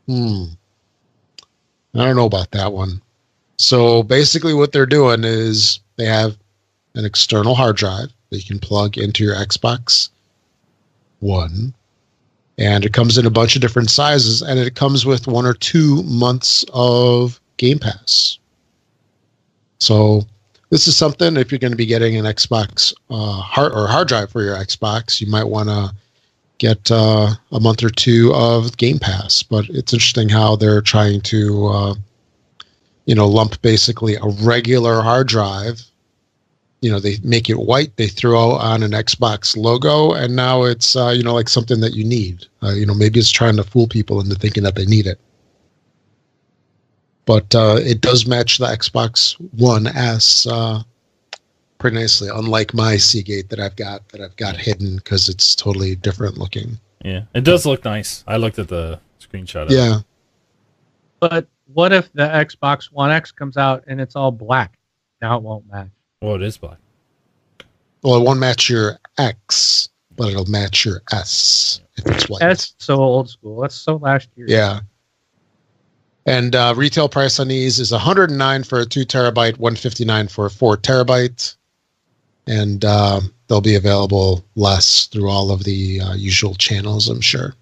C: Hmm. I don't know about that one. So basically, what they're doing is they have an external hard drive that you can plug into your Xbox One and it comes in a bunch of different sizes and it comes with one or two months of game pass so this is something if you're going to be getting an xbox uh, hard or hard drive for your xbox you might want to get uh, a month or two of game pass but it's interesting how they're trying to uh, you know lump basically a regular hard drive. You know they make it white they throw on an xbox logo and now it's uh, you know like something that you need. Uh, you know maybe it's trying to fool people into thinking that they need it. But uh, it does match the xbox one s uh, pretty nicely unlike my seagate that i've got that i've got hidden because it's totally different looking
A: Yeah, it does look nice. I looked at the screenshot. Of
C: yeah
B: But what if the Xbox One X comes out and it's all black? Now it won't match.
A: It. Well, it is black.
C: well it won't match your x but it'll match your s if it's white
B: That's so old school. That's so last year.
C: Yeah. And uh, retail price on these is 109 for a two terabyte, 159 for a four terabyte, and um they'll be available less through all of the uh, usual channels, I'm sure.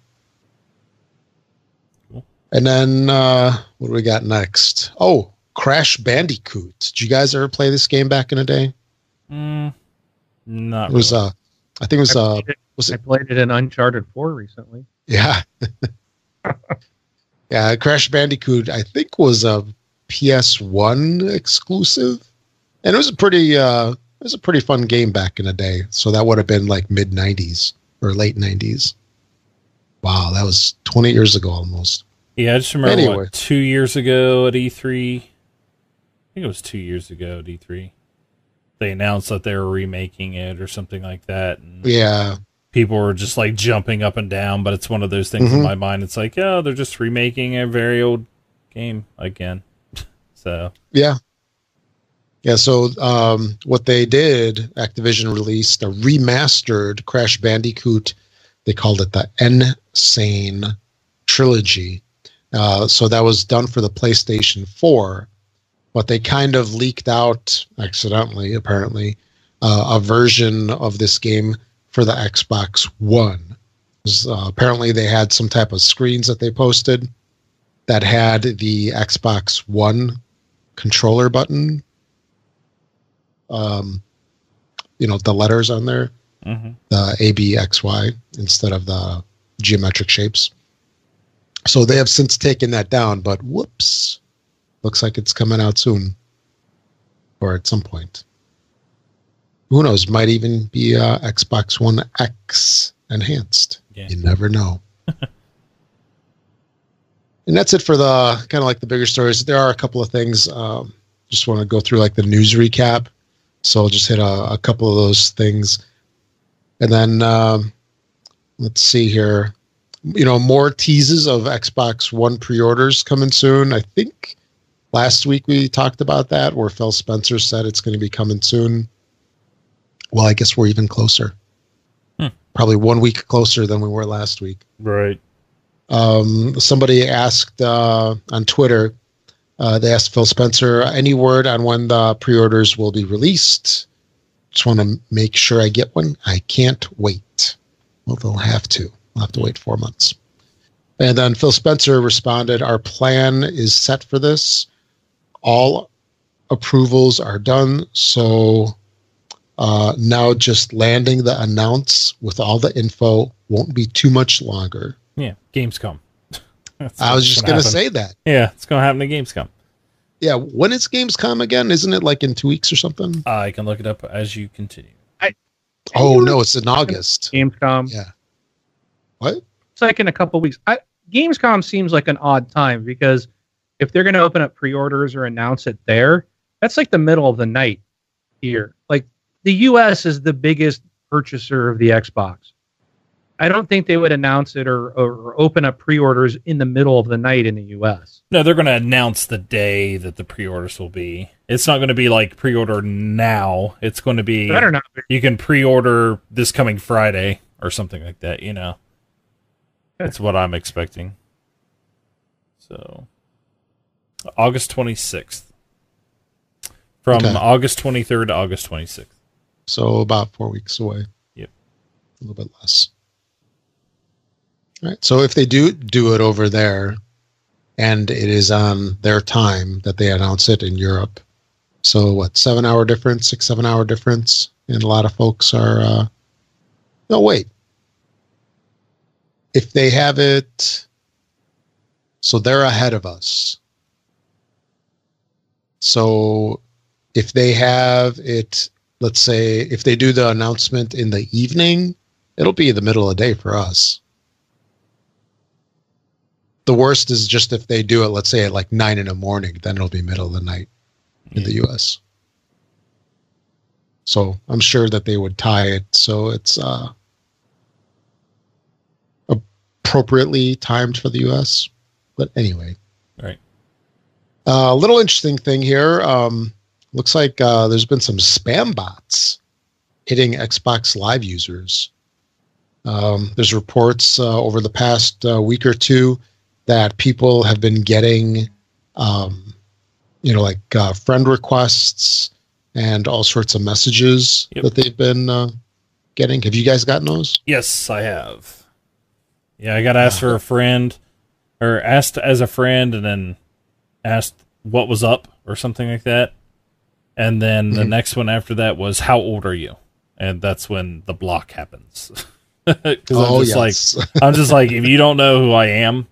A: Cool.
C: And then uh, what do we got next? Oh, Crash Bandicoot. Did you guys ever play this game back in the day?
A: Mm, not
C: It was
A: really.
C: uh, I think it was
B: I
C: uh,
B: played, it,
C: was
B: I played it in Uncharted 4 recently.
C: Yeah. yeah, Crash Bandicoot I think was a PS1 exclusive. And it was a pretty uh it was a pretty fun game back in the day. So that would have been like mid 90s or late 90s. Wow, that was 20 years ago almost.
A: yeah, I just remember
C: Anyway.
A: what, two years ago at E3. I think it was two years ago at E3. They announced that they were remaking it or something like that, and
C: Yeah.
A: people were just like jumping up and down. But it's one of those things in
C: Mhm.
A: my mind. It's like, oh, they're just remaking a very old game again. so
C: Yeah. Yeah, so um, what they did, Activision released a remastered Crash Bandicoot. They called it the N. Sane Trilogy. Uh, so that was done for the PlayStation 4, but they kind of leaked out accidentally, apparently, uh, a version of this game for the Xbox One. Uh, apparently, they had some type of screens that they posted that had the Xbox One controller button um you know the letters on there
A: mhm.
C: the a b x y instead of the geometric shapes so they have since taken that down but whoops looks like it's coming out soon or at some point who knows might even be uh, xbox one x enhanced
A: yeah,
C: you never know. and that's it for the kind of like the bigger stories. There are a couple of things. Um, just want to go through like the news recap. So I'll just hit a, a couple of those things. And then um, let's see here. You know, more teases of Xbox One pre orders coming soon. I think last week we talked about that where Phil Spencer said it's going to be coming soon. Well, I guess we're even closer.
A: Hmm.
C: Probably one week closer than we were last week.
A: right.
C: Um, somebody asked uh, on Twitter. Uh, they asked Phil Spencer any word on when the pre-orders will be released. Just want to make sure I get one. I can't wait. Well, they'll have to. I'll have to wait four months. And then Phil Spencer responded, Our plan is set for this. All approvals are done. So uh, now just landing the announce with all the info won't be too much longer.
A: Yeah, Gamescom.
C: I was just going to say that.
A: Yeah, it's going to happen at Gamescom.
C: Yeah, when is Gamescom again? Isn't it like in two weeks or something?
A: Uh, I can look it up as you continue.
C: Oh, no, it's in August.
B: Gamescom.
C: Yeah. What?
B: It's like in a couple weeks. I, Gamescom seems like an odd time because if they're going to open up pre-orders or announce it there, that's like the middle of the night here. Like the U.S. is the biggest purchaser of the Xbox. I don't think they would announce it or, or open up pre-orders in the middle of the night in the U.S.
A: No, they're going to announce the day that the pre-orders will be. It's not going to be like pre-order now. It's going to be
B: Better not. be.
A: you can pre-order this coming Friday or something like that. You know, that's what I'm expecting. So, August 26th, from
C: Okay.
A: August 23rd to August 26th.
C: So about four weeks away.
A: Yep.
C: A little bit less. Right. So if they do do it over there, and it is on their time that they announce it in Europe, so what seven hour difference, six seven hour difference, and a lot of folks are. Uh, no, wait. If they have it, so they're ahead of us. So if they have it let's say if they do the announcement in the evening, it'll be the middle of the day for us. The worst is just if they do it, let's say at like nine in the morning, then it'll be middle of the night in the US. So I'm sure that they would tie it so it's uh, appropriately timed for the US. But anyway,
A: Right.
C: a little interesting thing here. Um, looks like uh, there's been some spam bots hitting Xbox Live users. Um, there's reports uh, over the past uh, week or two that people have been getting, um, you know, like uh, friend requests and all sorts of messages
A: Yep.
C: that they've been uh, getting. Have you guys gotten those?
A: Yes, I have. Yeah, I got asked for a friend, or asked as a friend, and then asked what was up or something like that. And then the
C: Mhm.
A: next one after that was, "How old are you?" And that's when the block happens. 'Cause I'm just like, I'm just like, if you don't know who I am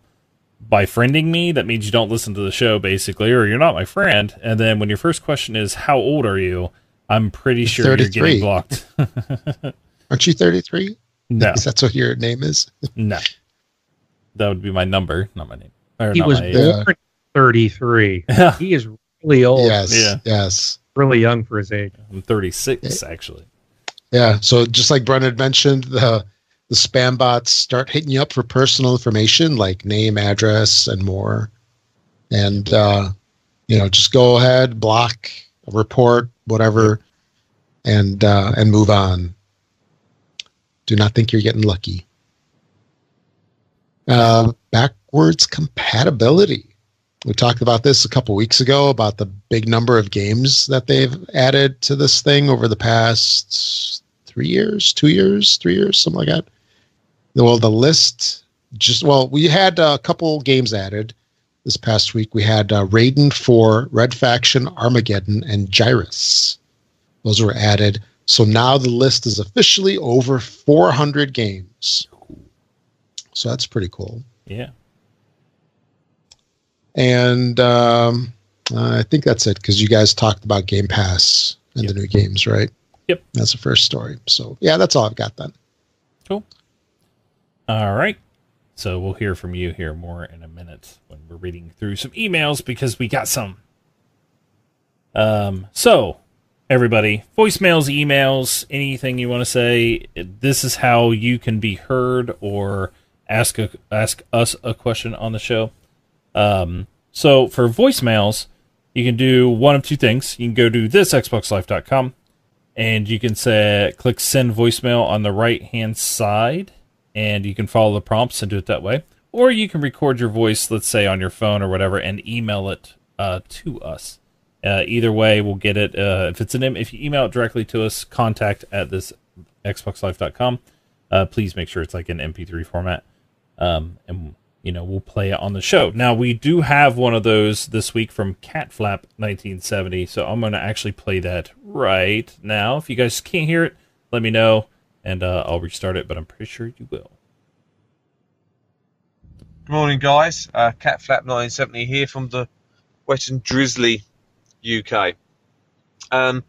A: by friending me, that means you don't listen to the show, basically, or you're not my friend. And then when your first question is, "How old are you?" I'm pretty sure you're getting blocked.
C: Aren't you 33?
A: no,
C: Is that what your name is?
A: no, that would be my number, not my name. Or
B: He
A: not
B: was
A: my age.
B: Born 33. He is really old,
C: yes.
A: Yeah.
C: Yes.
B: really young for his age.
A: I'm 36 actually.
C: Yeah. So just like Brennan mentioned, the the spam bots start hitting you up for personal information like name, address, and more. And uh, you know, just go ahead, block, report, whatever, and uh, and move on. Do not think you're getting lucky. Uh, backwards compatibility. We talked about this a couple weeks ago about the big number of games that they've added to this thing over the past three years, two years, three years, something like that. Well, the list just well, we had a couple games added this past week. We had uh, Raiden 4, Red Faction, Armageddon, and Gyruss. Those were added. So now the list is officially over 400 games. So that's pretty cool.
A: Yeah.
C: And um, I think that's it because you guys talked about Game Pass and
A: Yep.
C: the new games, right?
A: Yep.
C: That's the first story. So yeah, that's all I've got then.
A: All right. So we'll hear from you here more in a minute when we're reading through some emails because we got some. Um. So everybody, voicemails, emails, anything you want to say. This is how you can be heard or ask a, ask us a question on the show. Um. So for voicemails, you can do one of two things. You can go to thisxboxlife.com and you can say click send voicemail on the right hand side and you can follow the prompts and do it that way or you can record your voice, let's say on your phone or whatever, and email it uh, to us. Uh, either way, we'll get it. Uh, if it's an if you email it directly to us, contact at this xboxlife.com. Uh, please make sure it's like an MP3 format, um, and you know we'll play it on the show. Now we do have one of those this week from Catflap 1970, so I'm going to actually play that right now. If you guys can't hear it, let me know, and uh, I'll restart it. But I'm pretty sure you will.
D: Good morning, guys. Uh, Catflap 1970 here from the wet and drizzly UK. Um,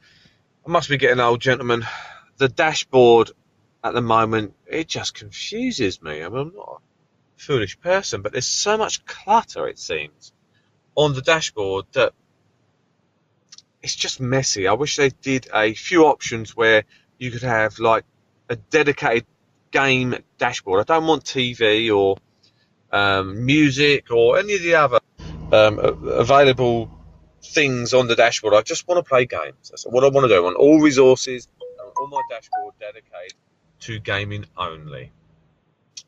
D: I must be getting old, gentlemen. The dashboard at the moment it just confuses me. I mean, I'm not a foolish person, but there's so much clutter it seems on the dashboard that it's just messy. I wish they did a few options where you could have like a dedicated game dashboard. I don't want TV or um, music or any of the other um, available things on the dashboard. I just want to play games. That's what I want to do. I want all resources on my dashboard dedicated to gaming only.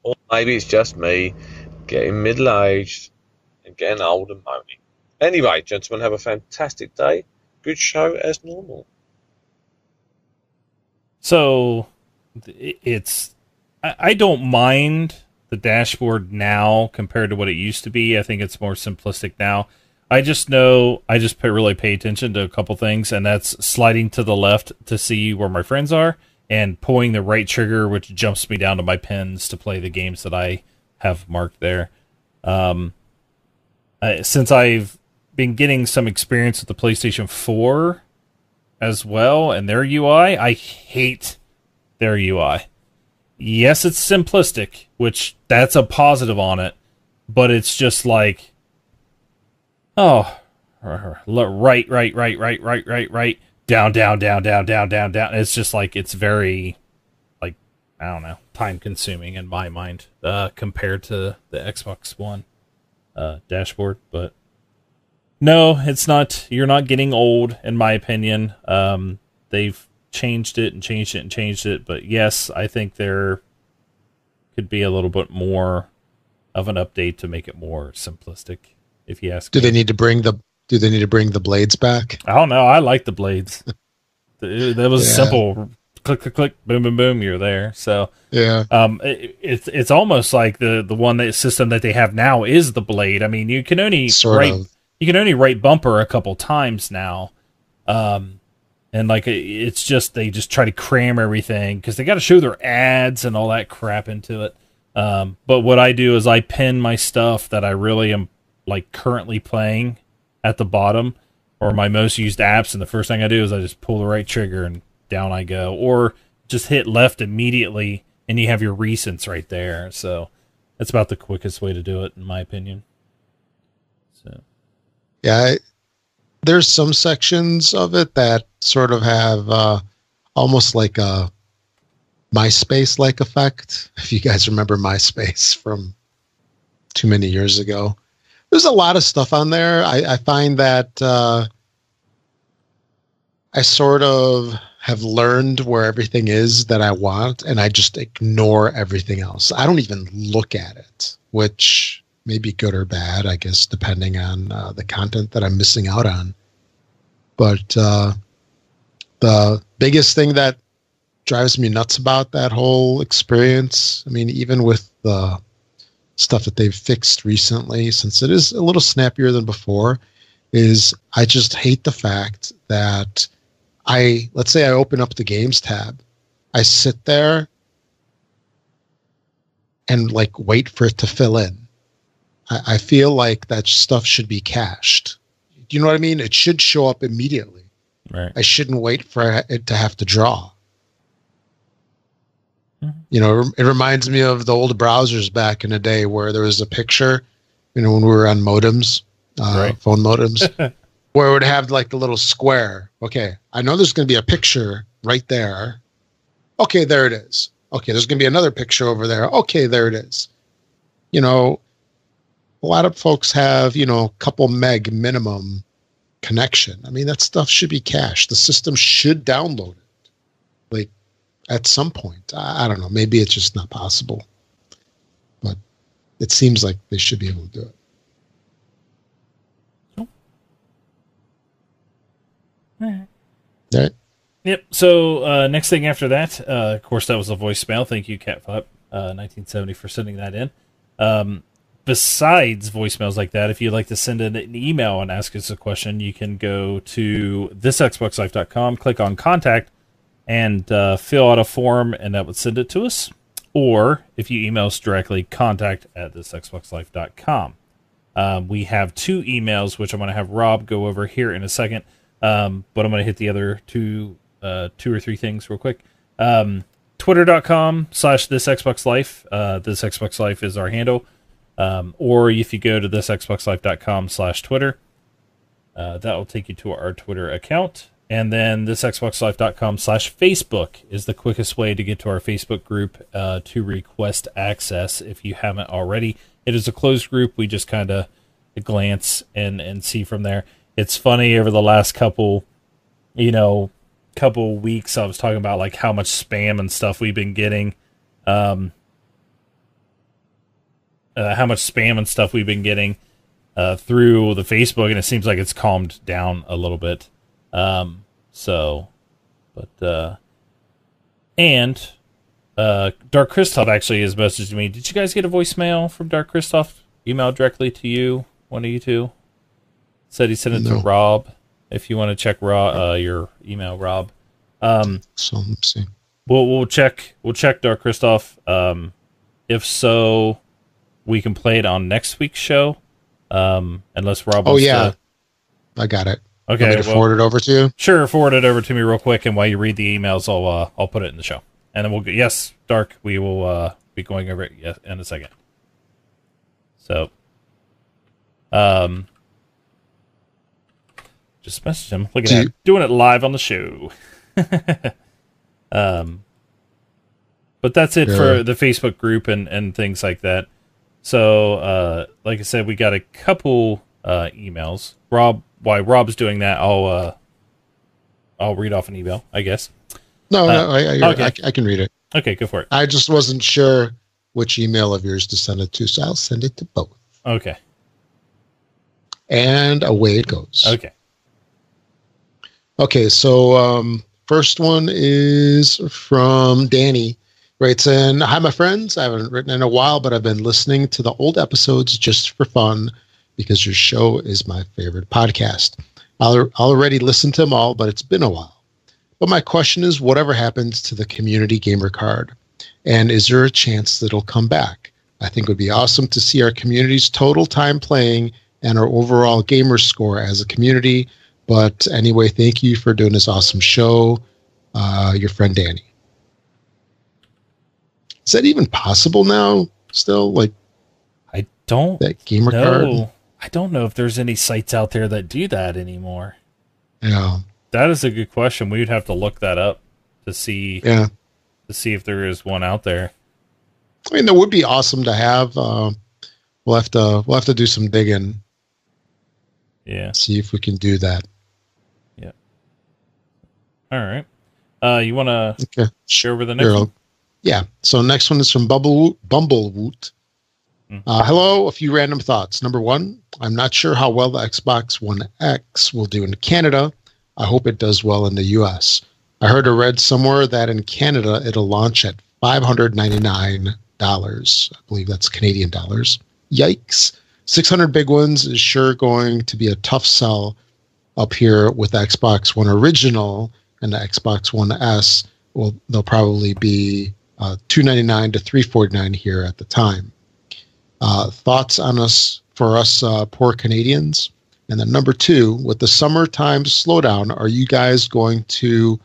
D: Or maybe it's just me getting middle aged and getting old and moaning. Anyway, gentlemen, have a fantastic day. Good show as normal.
A: So it's I don't mind the dashboard now compared to what it used to be. I think it's more simplistic now. I just know I just pay, really pay attention to a couple things, and that's sliding to the left to see where my friends are, and pulling the right trigger, which jumps me down to my pins to play the games that I have marked there. Um, since I've been getting some experience with the PlayStation 4 as well and their UI, I hate their UI. Yes, it's simplistic, which that's a positive on it, but it's just like, oh, right, right, right, right, right, right, right down, down, down, down, down, down, down. It's just like it's very like I don't know, time consuming in my mind uh, compared to the Xbox One uh, dashboard. But no, it's not. You're not getting old, in my opinion. Um, they've changed it and changed it and changed it. But yes, I think there could be a little bit more of an update to make it more simplistic. If you ask,
C: do
A: me.
C: they need to bring the do they need to bring the blades back?
A: I don't know. I like the blades. that was yeah. simple. Click, click, click, boom, boom, boom. You're there. So
C: yeah,
A: um, it, it's it's almost like the the one that system that they have now is the blade. I mean, you can only
C: sort
A: write,
C: of.
A: you can only write bumper a couple times now, um, and like it's just they just try to cram everything because they got to show their ads and all that crap into it. Um, but what I do is I pin my stuff that I really am like currently playing at the bottom or my most used apps, and the first thing I do is I just pull the right trigger and down I go, or just hit left immediately, and you have your recents right there. So that's about the quickest way to do it, in my opinion. So,
C: yeah, there's some sections of it that sort of have uh, almost like a MySpace like effect. If you guys remember MySpace from too many years ago, there's a lot of stuff on there. I, I find that uh, I sort of have learned where everything is that I want, and I just ignore everything else. I don't even look at it, which may be good or bad, I guess, depending on uh, the content that I'm missing out on. But uh, the biggest thing that drives me nuts about that whole experience, I mean, even with the stuff that they've fixed recently, since it is a little snappier than before, is I just hate the fact that I, let's say I open up the games tab, I sit there and like wait for it to fill in. I, I feel like that stuff should be cached. Do you know what I mean? It should show up immediately.
A: Right.
C: I shouldn't wait for it to have to draw. Mm-hmm. You know, it reminds me of the old browsers back in the day where there was a picture, you know, when we were on modems, uh, right. phone modems, where it would have like the little square. Okay, I know there's going to be a picture right there. Okay, there it is. Okay, there's going to be another picture over there. Okay, there it is. You know, a lot of folks have, you know, a couple meg minimum connection. I mean, that stuff should be cached. The system should download it like at some point. I, I don't know. Maybe it's just not possible. But it seems like they should be able to do it.
A: Alright.
C: All right.
A: Yep. So uh, next thing after that, uh, of course, that was a voicemail. Thank you, Catflap, uh, 1970, for sending that in. Um, besides voicemails like that, if you'd like to send in an email and ask us a question, you can go to thisxboxlife.com, click on contact, and uh, fill out a form, and that would send it to us. Or if you email us directly, contact at thisxboxlife.com. Um, we have two emails, which I'm going to have Rob go over here in a second. Um, but I'm going to hit the other two, uh, two or three things real quick. Um, Twitter.com slash this Xbox Life. Uh, this Xbox Life is our handle. Um, or if you go to this xboxlife.com slash Twitter, uh, that will take you to our Twitter account. And then this xboxlife.com slash Facebook is the quickest way to get to our Facebook group uh, to request access if you haven't already. It is a closed group. We just kind of glance and, and see from there. It's funny over the last couple, you know, couple weeks I was talking about like how much spam and stuff we've been getting. Um, uh, how much spam and stuff we've been getting uh, through the Facebook, and it seems like it's calmed down a little bit. Um, so, but uh, and uh, Dark Christoph actually has messaged me. Did you guys get a voicemail from Dark Christoph? Email directly to you, one of you two. Said he sent it
C: No.
A: to Rob. If you want to check Rob, uh, your email, Rob. Um,
C: So let's see.
A: we'll we'll check we'll check Dark Christoph. Um, if so, we can play it on next week's show. Um, unless Rob.
C: Oh yeah,
A: to-
C: I got it.
A: okay.
C: Want me to
A: well,
C: forward it over to you?
A: Sure, forward it over to me real quick, and while you read the emails, I'll uh, I'll put it in the show, and then we'll get yes, Dark. We will uh, be going over it yes, in a second. So, um, just message him. Look at that,
C: you-
A: doing it live on the show. um, but that's it for the Facebook group and and things like that. So, uh, like I said, we got a couple uh, emails. Rob, while Rob's doing that, I'll uh, I'll read off an email, I guess.
C: No,
A: Uh,
C: no, I, I,
A: okay.
C: I, I can read it.
A: Okay, go for it.
C: I just wasn't sure which email of yours to send it to, so I'll send it to both.
A: Okay,
C: And away it goes.
A: okay.
C: Okay, so um, first one is from Danny. Writes in, Hi, my friends. I haven't written in a while, but I've been listening to the old episodes just for fun because your show is my favorite podcast. I'll, already listened to them all, but it's been a while. But my question is whatever happens to the community gamer card? And is there a chance that it'll come back? I think it would be awesome to see our community's total time playing and our overall gamer score as a community. But anyway, thank you for doing this awesome show. Uh, your friend Danny. Is that even possible now? Still, like
A: I don't
C: that gamer card?
A: I don't know if there's any sites out there that do that anymore.
C: Yeah,
A: That is a good question. We would have to look that up to see
C: yeah.
A: to see if there is one out there.
C: I mean, that would be awesome to have. Uh, we'll have to we'll have to do some digging,
A: Yeah.
C: see if we can do that. Yeah.
A: All right. Uh, you want to
C: Okay,
A: share over the next
C: Sure, Yeah. So next one is from Bumble Bumblewoot.
A: Mhm.
C: Uh, hello, a few random thoughts. Number one, I'm not sure how well the Xbox One X will do in Canada. I hope it does well in the US. I heard or read somewhere that in Canada it'll launch at $599. I believe that's Canadian dollars. Yikes. 600 big ones is sure going to be a tough sell up here with the Xbox One Original and the Xbox One S. Well, they'll probably be uh, 299 to 349 here at the time. Uh, thoughts on us for us uh, poor Canadians? And then number two, with the summertime slowdown, are you guys going to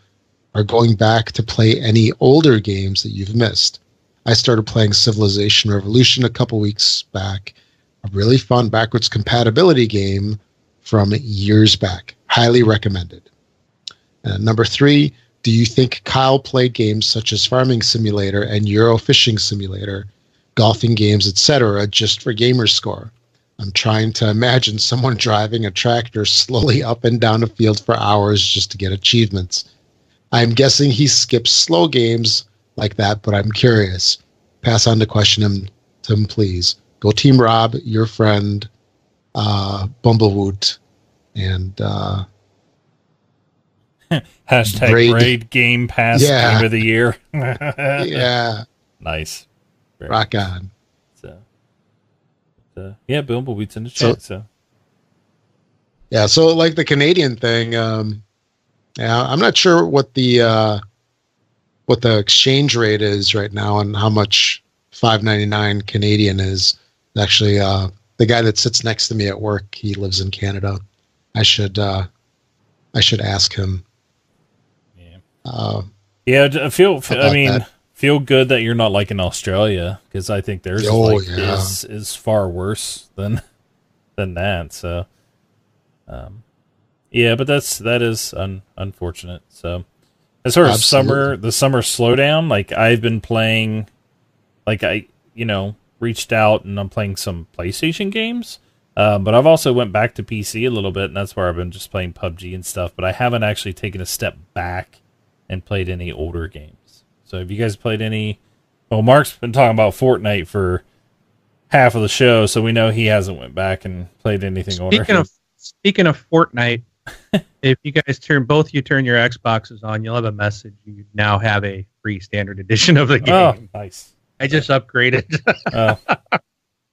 C: are going back to play any older games that you've missed? I started playing Civilization Revolution a couple weeks back, a really fun backwards compatibility game from years back. Highly recommended. And number three, do you think Kyle played games such as Farming Simulator and Euro Fishing Simulator, golfing games, etc., just for gamer score? I'm trying to imagine someone driving a tractor slowly up and down a field for hours just to get achievements. I'm guessing he skips slow games like that, but I'm curious. Pass on the question him, to him, please. go Team Rob, your friend, uh, Bumblewoot, and uh,
A: Hashtag.
C: Braid
A: Game Pass
C: Yeah.
A: Game of the Year.
C: yeah,
A: Nice. Very
C: rock on.
A: So, uh, yeah, Bumblebeat's in the
C: So-
A: chat. So,
C: Yeah, so like the Canadian thing, um, yeah, I'm not sure what the uh, what the exchange rate is right now and how much 5.99 Canadian is. Actually, uh, the guy that sits next to me at work, he lives in Canada. I should uh, I should ask him.
A: Yeah,
C: Uh,
A: yeah. I feel. I mean,
C: that?
A: feel good that you're not like in Australia because I think theirs
C: Oh,
A: is, like,
C: yeah.
A: is is far worse than than that. So, um, yeah, but that's that is un, unfortunate. So, as far as
C: Absolutely.
A: summer, the summer slowdown, like I've been playing, like I, you know, reached out and I'm playing some PlayStation games. Um, but I've also went back to PC a little bit, and that's where I've been just playing PUBG and stuff. But I haven't actually taken a step back and played any older games. So have you guys played any? Well, Mark's been talking about Fortnite for half of the show, so we know he hasn't went back and played anything older.
B: Speaking of speaking of Fortnite, if you guys turn both you turn your Xboxes on, you'll have a message. You now have a free standard edition of the
A: oh,
B: game.
A: nice.
B: I just upgraded.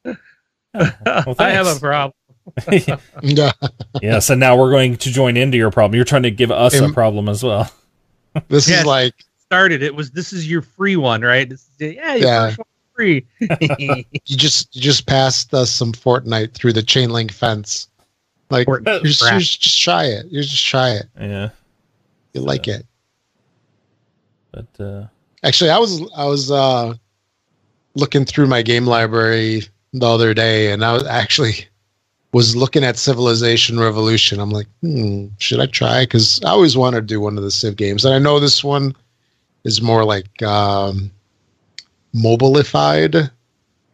A: Oh. well,
B: I have a problem.
C: yeah,
A: yeah, so now we're going to join into your problem. You're trying to give us a problem as well.
C: This
B: Yes.
C: is like
B: Started it was this is your free one, right? This is, yeah, your
C: Yeah.
B: free.
C: you just you just passed us some Fortnite through the chain link fence. Like you're just, you're just try it. You just try it.
A: Yeah,
C: You like it.
A: but uh,
C: Actually, I was I was uh, looking through my game library the other day, and I was actually was looking at Civilization Revolution. I'm like, hmm, should I try? Because I always want to do one of the Civ games, and I know this one is more like um, mobilified.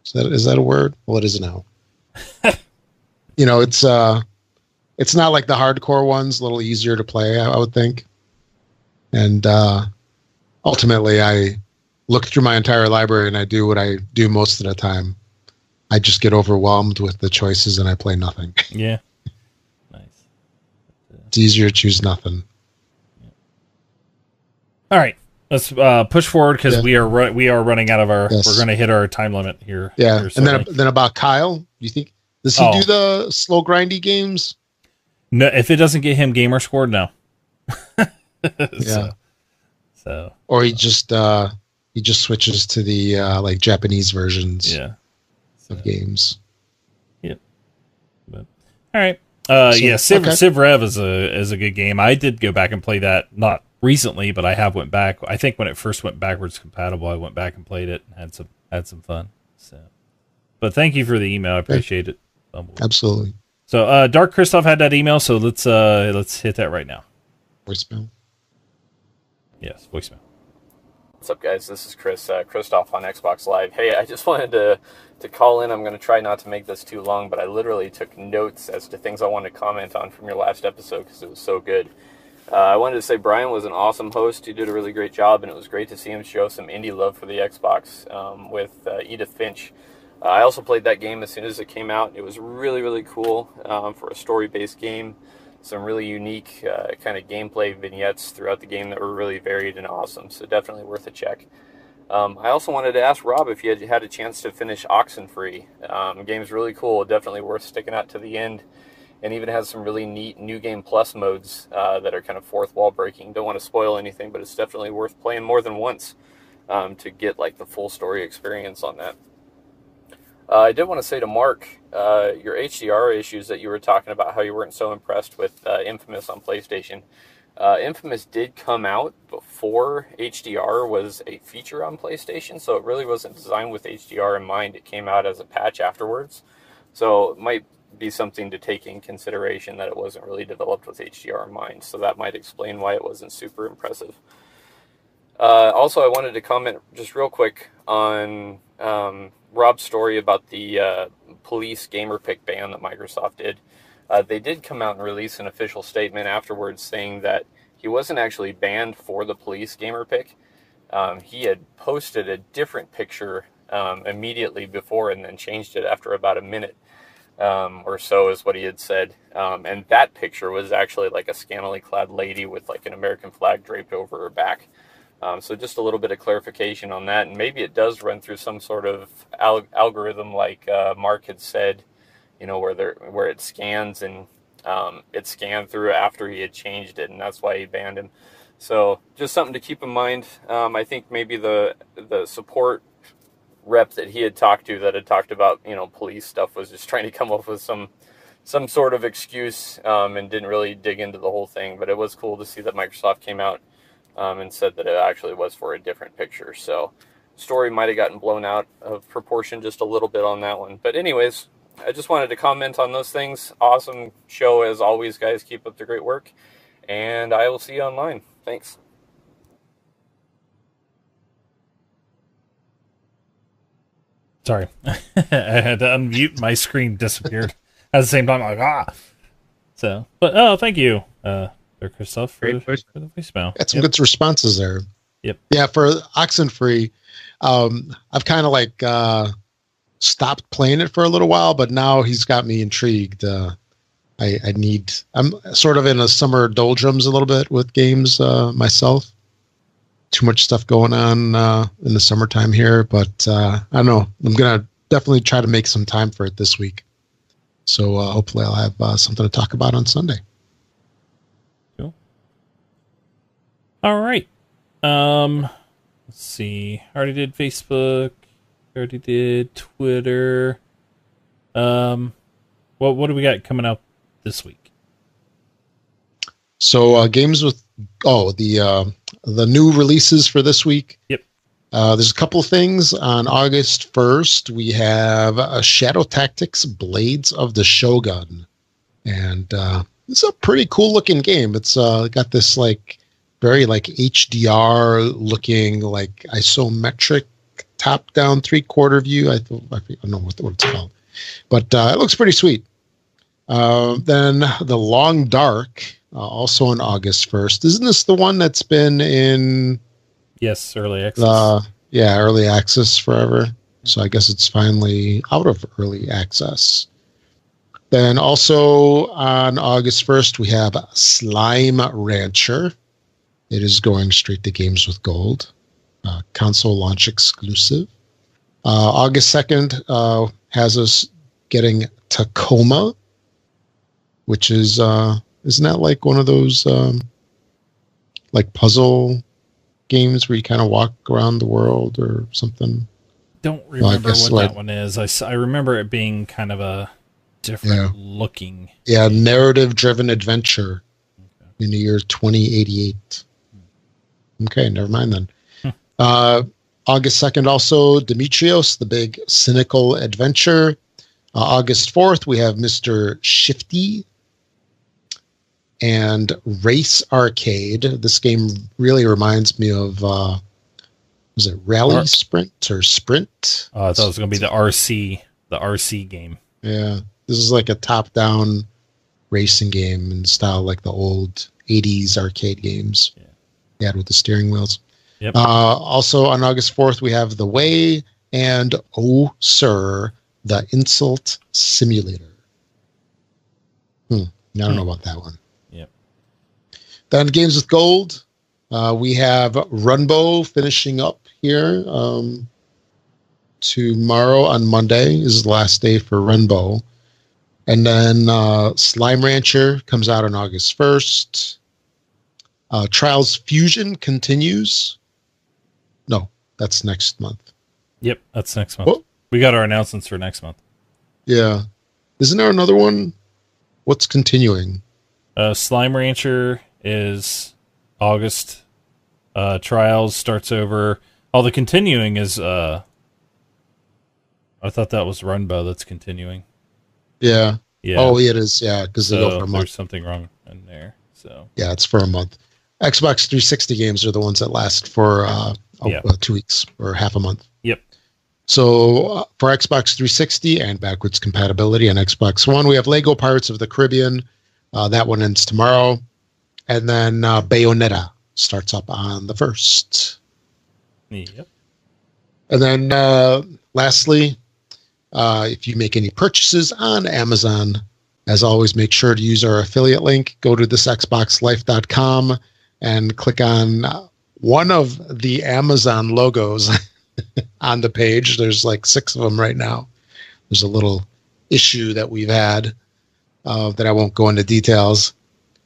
C: Is that is that a word? Well, it is now. you know, it's uh, it's not like the hardcore ones. A little easier to play, I, I would think. And uh, ultimately i look through my entire library and i do what i do most of the time i just get overwhelmed with the choices and i play nothing
A: yeah, nice.
C: it's easier to choose nothing
A: All right, let's uh, push forward because
C: Yeah.
A: we are ru- we are running out of our.
C: Yes.
A: We're going to hit our time limit here.
C: yeah
A: here
C: and then then about kyle you think does he
A: Oh.
C: do the slow grindy games
A: no, if it doesn't get him gamer scored, no.
C: Yeah.
A: So, so
C: or he just uh he just switches to the uh like japanese versions
A: yeah.
C: Of games Yeah.
A: All right. Uh,
C: So,
A: yeah, Civ,
C: okay.
A: Civ Rev is a is a good game. I did go back and play that not recently, but I have went back. I think when it first went backwards compatible, I went back and played it and had some had some fun. So, but thank you for the email. I appreciate it.
C: Absolutely
A: So, uh, Dark Christoph had that email, so let's uh let's hit that right now.
C: voicemail
A: Yes, voicemail.
E: What's up, guys? This is Chris, uh, Christoph on Xbox Live. Hey, I just wanted to to call in. I'm going to try not to make this too long, but I literally took notes as to things I wanted to comment on from your last episode because it was so good. Uh, I wanted to say Brian was an awesome host. He did a really great job, and it was great to see him show some indie love for the Xbox um, with uh, Edith Finch. Uh, I also played that game as soon as it came out. It was really, really cool um, for a story-based game. Some really unique uh, kind of gameplay vignettes throughout the game that were really varied and awesome. So definitely worth a check. Um, I also wanted to ask Rob if you had had a chance to finish Oxenfree. Um, game's really cool, definitely worth sticking out to the end, and even has some really neat new game plus modes uh, that are kind of fourth wall breaking. Don't want to spoil anything, but it's definitely worth playing more than once um, to get like the full story experience on that. Uh, I did want to say to Mark, uh, your HDR issues that you were talking about, how you weren't so impressed with uh, Infamous on PlayStation. Uh, Infamous did come out before HDR was a feature on PlayStation, so it really wasn't designed with HDR in mind. It came out as a patch afterwards, so it might be something to take in consideration that it wasn't really developed with HDR in mind. So that might explain why it wasn't super impressive. Uh, also, I wanted to comment just real quick on um, Rob's story about the uh, police gamer pick ban that Microsoft did. Uh, they did come out and release an official statement afterwards saying that he wasn't actually banned for the police gamer pick. Um, he had posted a different picture um, immediately before and then changed it after about a minute um, or so, is what he had said. Um, and that picture was actually like a scantily clad lady with like an American flag draped over her back. Um, so just a little bit of clarification on that, and maybe it does run through some sort of al- algorithm, like uh, Mark had said, you know, where there where it scans and um, it scanned through after he had changed it, and that's why he banned him. So just something to keep in mind. Um, I think maybe the the support rep that he had talked to that had talked about you know police stuff was just trying to come up with some some sort of excuse um, and didn't really dig into the whole thing. But it was cool to see that Microsoft came out um, and said that it actually was for a different picture. So story might have gotten blown out of proportion just a little bit on that one. But anyways, I just wanted to comment on those things. Awesome show as always, guys. Keep up the great work, and I will see you online. Thanks.
A: Sorry, I had to unmute. My screen disappeared at the same time. I'm like ah. So, but oh, thank you, uh, there, Christoph, for,
B: Great voice.
A: for the voicemail.
C: Got some
A: Yep.
C: good responses there.
A: Yep.
C: Yeah, for Oxenfree, um, I've kind of like uh, stopped playing it for a little while, but now he's got me intrigued. Uh, I, I need. I'm sort of in a summer doldrums a little bit with games uh, myself. Too much stuff going on uh, in the summertime here, but uh, I don't know. I'm gonna definitely try to make some time for it this week. So uh, hopefully, I'll have uh, something to talk about on Sunday.
A: All right. Um, let's see. Already did Facebook. Already did Twitter. Um, what what do we got coming up this week?
C: So uh, games with oh the uh, the new releases for this week.
A: Yep.
C: Uh, there's a couple of things on August first. We have uh, Shadow Tactics: Blades of the Shogun, and uh, it's a pretty cool looking game. It's uh, got this like very like HDR looking like isometric top down three quarter view. I, th- I don't know what, what it's called, but uh, it looks pretty sweet. Uh, then the Long Dark, uh, also on August first. Isn't this the one that's been in
A: Yes, early access.
C: yeah early access forever? So I guess it's finally out of early access. Then also on August first we have Slime Rancher. It is going straight to Games with Gold, uh, console launch exclusive. Uh, August second uh, has us getting Tacoma, which is uh, isn't that like one of those um, like puzzle games where you kind of walk around the world or something?
A: Don't remember
C: guess
A: what
C: what-
A: that one is. I, I remember it being kind of a different
C: Yeah.
A: looking.
C: Yeah, narrative driven adventure in the year 2088. Okay, never mind then.
A: Hmm.
C: Uh, August 2nd, also Demetrios, the big cynical adventure. Uh, August 4th, we have Mr. Shifty and Race Arcade. This game really reminds me of, uh, was it Rally
A: Ar-
C: Sprint or Sprint?
A: Uh, I thought it was going to be the RC, the RC game.
C: Yeah, this is like a top-down racing game in style like the old '80s arcade games.
A: Yeah.
C: Had with the steering wheels.
A: Yep.
C: Uh, also on August 4th, we have The Way and Oh Sir, the Insult Simulator. Hmm. I don't know about that one.
A: Yep.
C: Then Games with Gold, uh, we have Runbow finishing up here. Um, tomorrow on Monday is the last day for Runbow. And then uh, Slime Rancher comes out on August 1st. Uh, Trials Fusion continues. No, that's next month.
A: Yep, that's next month.
C: What?
A: We got our announcements for next month.
C: Yeah. Isn't there another one? What's continuing?
A: Uh, Slime Rancher is August. Uh, Trials starts over. All the continuing is. Uh, I thought that was Runbow that's continuing.
C: Yeah.
A: Yeah.
C: Oh, yeah, it is. Yeah, because they go
A: so
C: for a
A: there's
C: month.
A: something wrong in there. So
C: Yeah, it's for a month. Xbox 360 games are the ones that last for uh, oh, uh, two weeks or half a month.
A: Yep.
C: So uh, for Xbox 360 and backwards compatibility on Xbox One, we have Lego Pirates of the Caribbean. Uh, that one ends tomorrow, and then uh, Bayonetta starts up on the first.
A: yep.
C: And then uh, lastly, uh, if you make any purchases on Amazon, as always, make sure to use our affiliate link. Go to thisxboxlife.com and click on one of the Amazon logos on the page. There's like six of them right now. There's a little issue that we've had uh, that I won't go into details.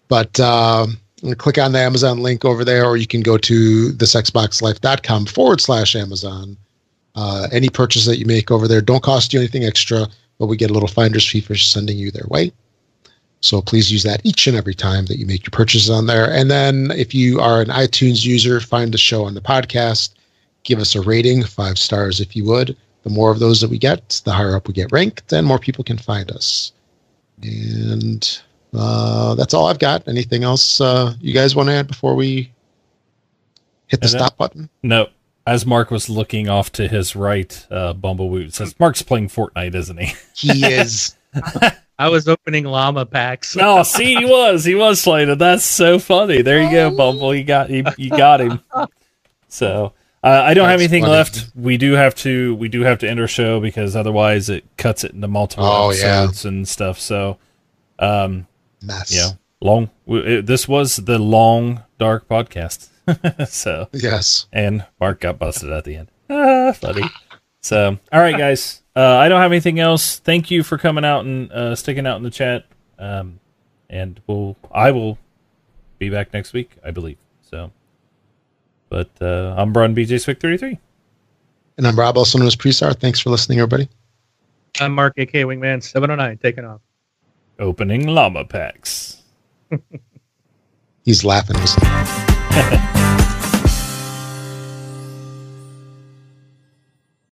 C: But uh, click on the Amazon link over there, or you can go to thisxboxlife.com forward slash Amazon. Uh, any purchase that you make over there don't cost you anything extra, but we get a little finder's fee for sending you their way. So please use that each and every time that you make your purchases on there. And then if you are an iTunes user, find the show on the podcast, give us a rating, five stars if you would. The more of those that we get, the higher up we get ranked, and more people can find us. And uh, that's all I've got. Anything else uh, you guys want to add before we hit the
A: And
C: stop button?
A: No. As Mark was looking off to his right, uh, Bumblewoot says, Mark's playing Fortnite, isn't he?
C: He is.
B: I was opening llama packs.
A: No, see, he was. He was playing it. That's so funny. There you go, Bumble. You got you, you got him. So uh, I don't have anything
C: funny.
A: left. We do have to we do have to end our show because otherwise it cuts it into multiple
C: Oh, yeah.
A: episodes and stuff. So um,
C: Mess.
A: yeah, long. w- It, this was the long dark podcast. so
C: Yes.
A: and Mark got busted at the end. Ah, funny. So, all right, guys. Uh, I don't have anything else. Thank you for coming out and uh, sticking out in the chat. Um, and we'll, I will be back next week, I believe. So, but uh, I'm Brun BJ Swick 33.
C: And I'm Rob, also known as Prestar. Thanks for listening, everybody.
B: I'm Mark, AK Wingman 709, taking off.
A: Opening llama packs.
C: He's laughing. He's-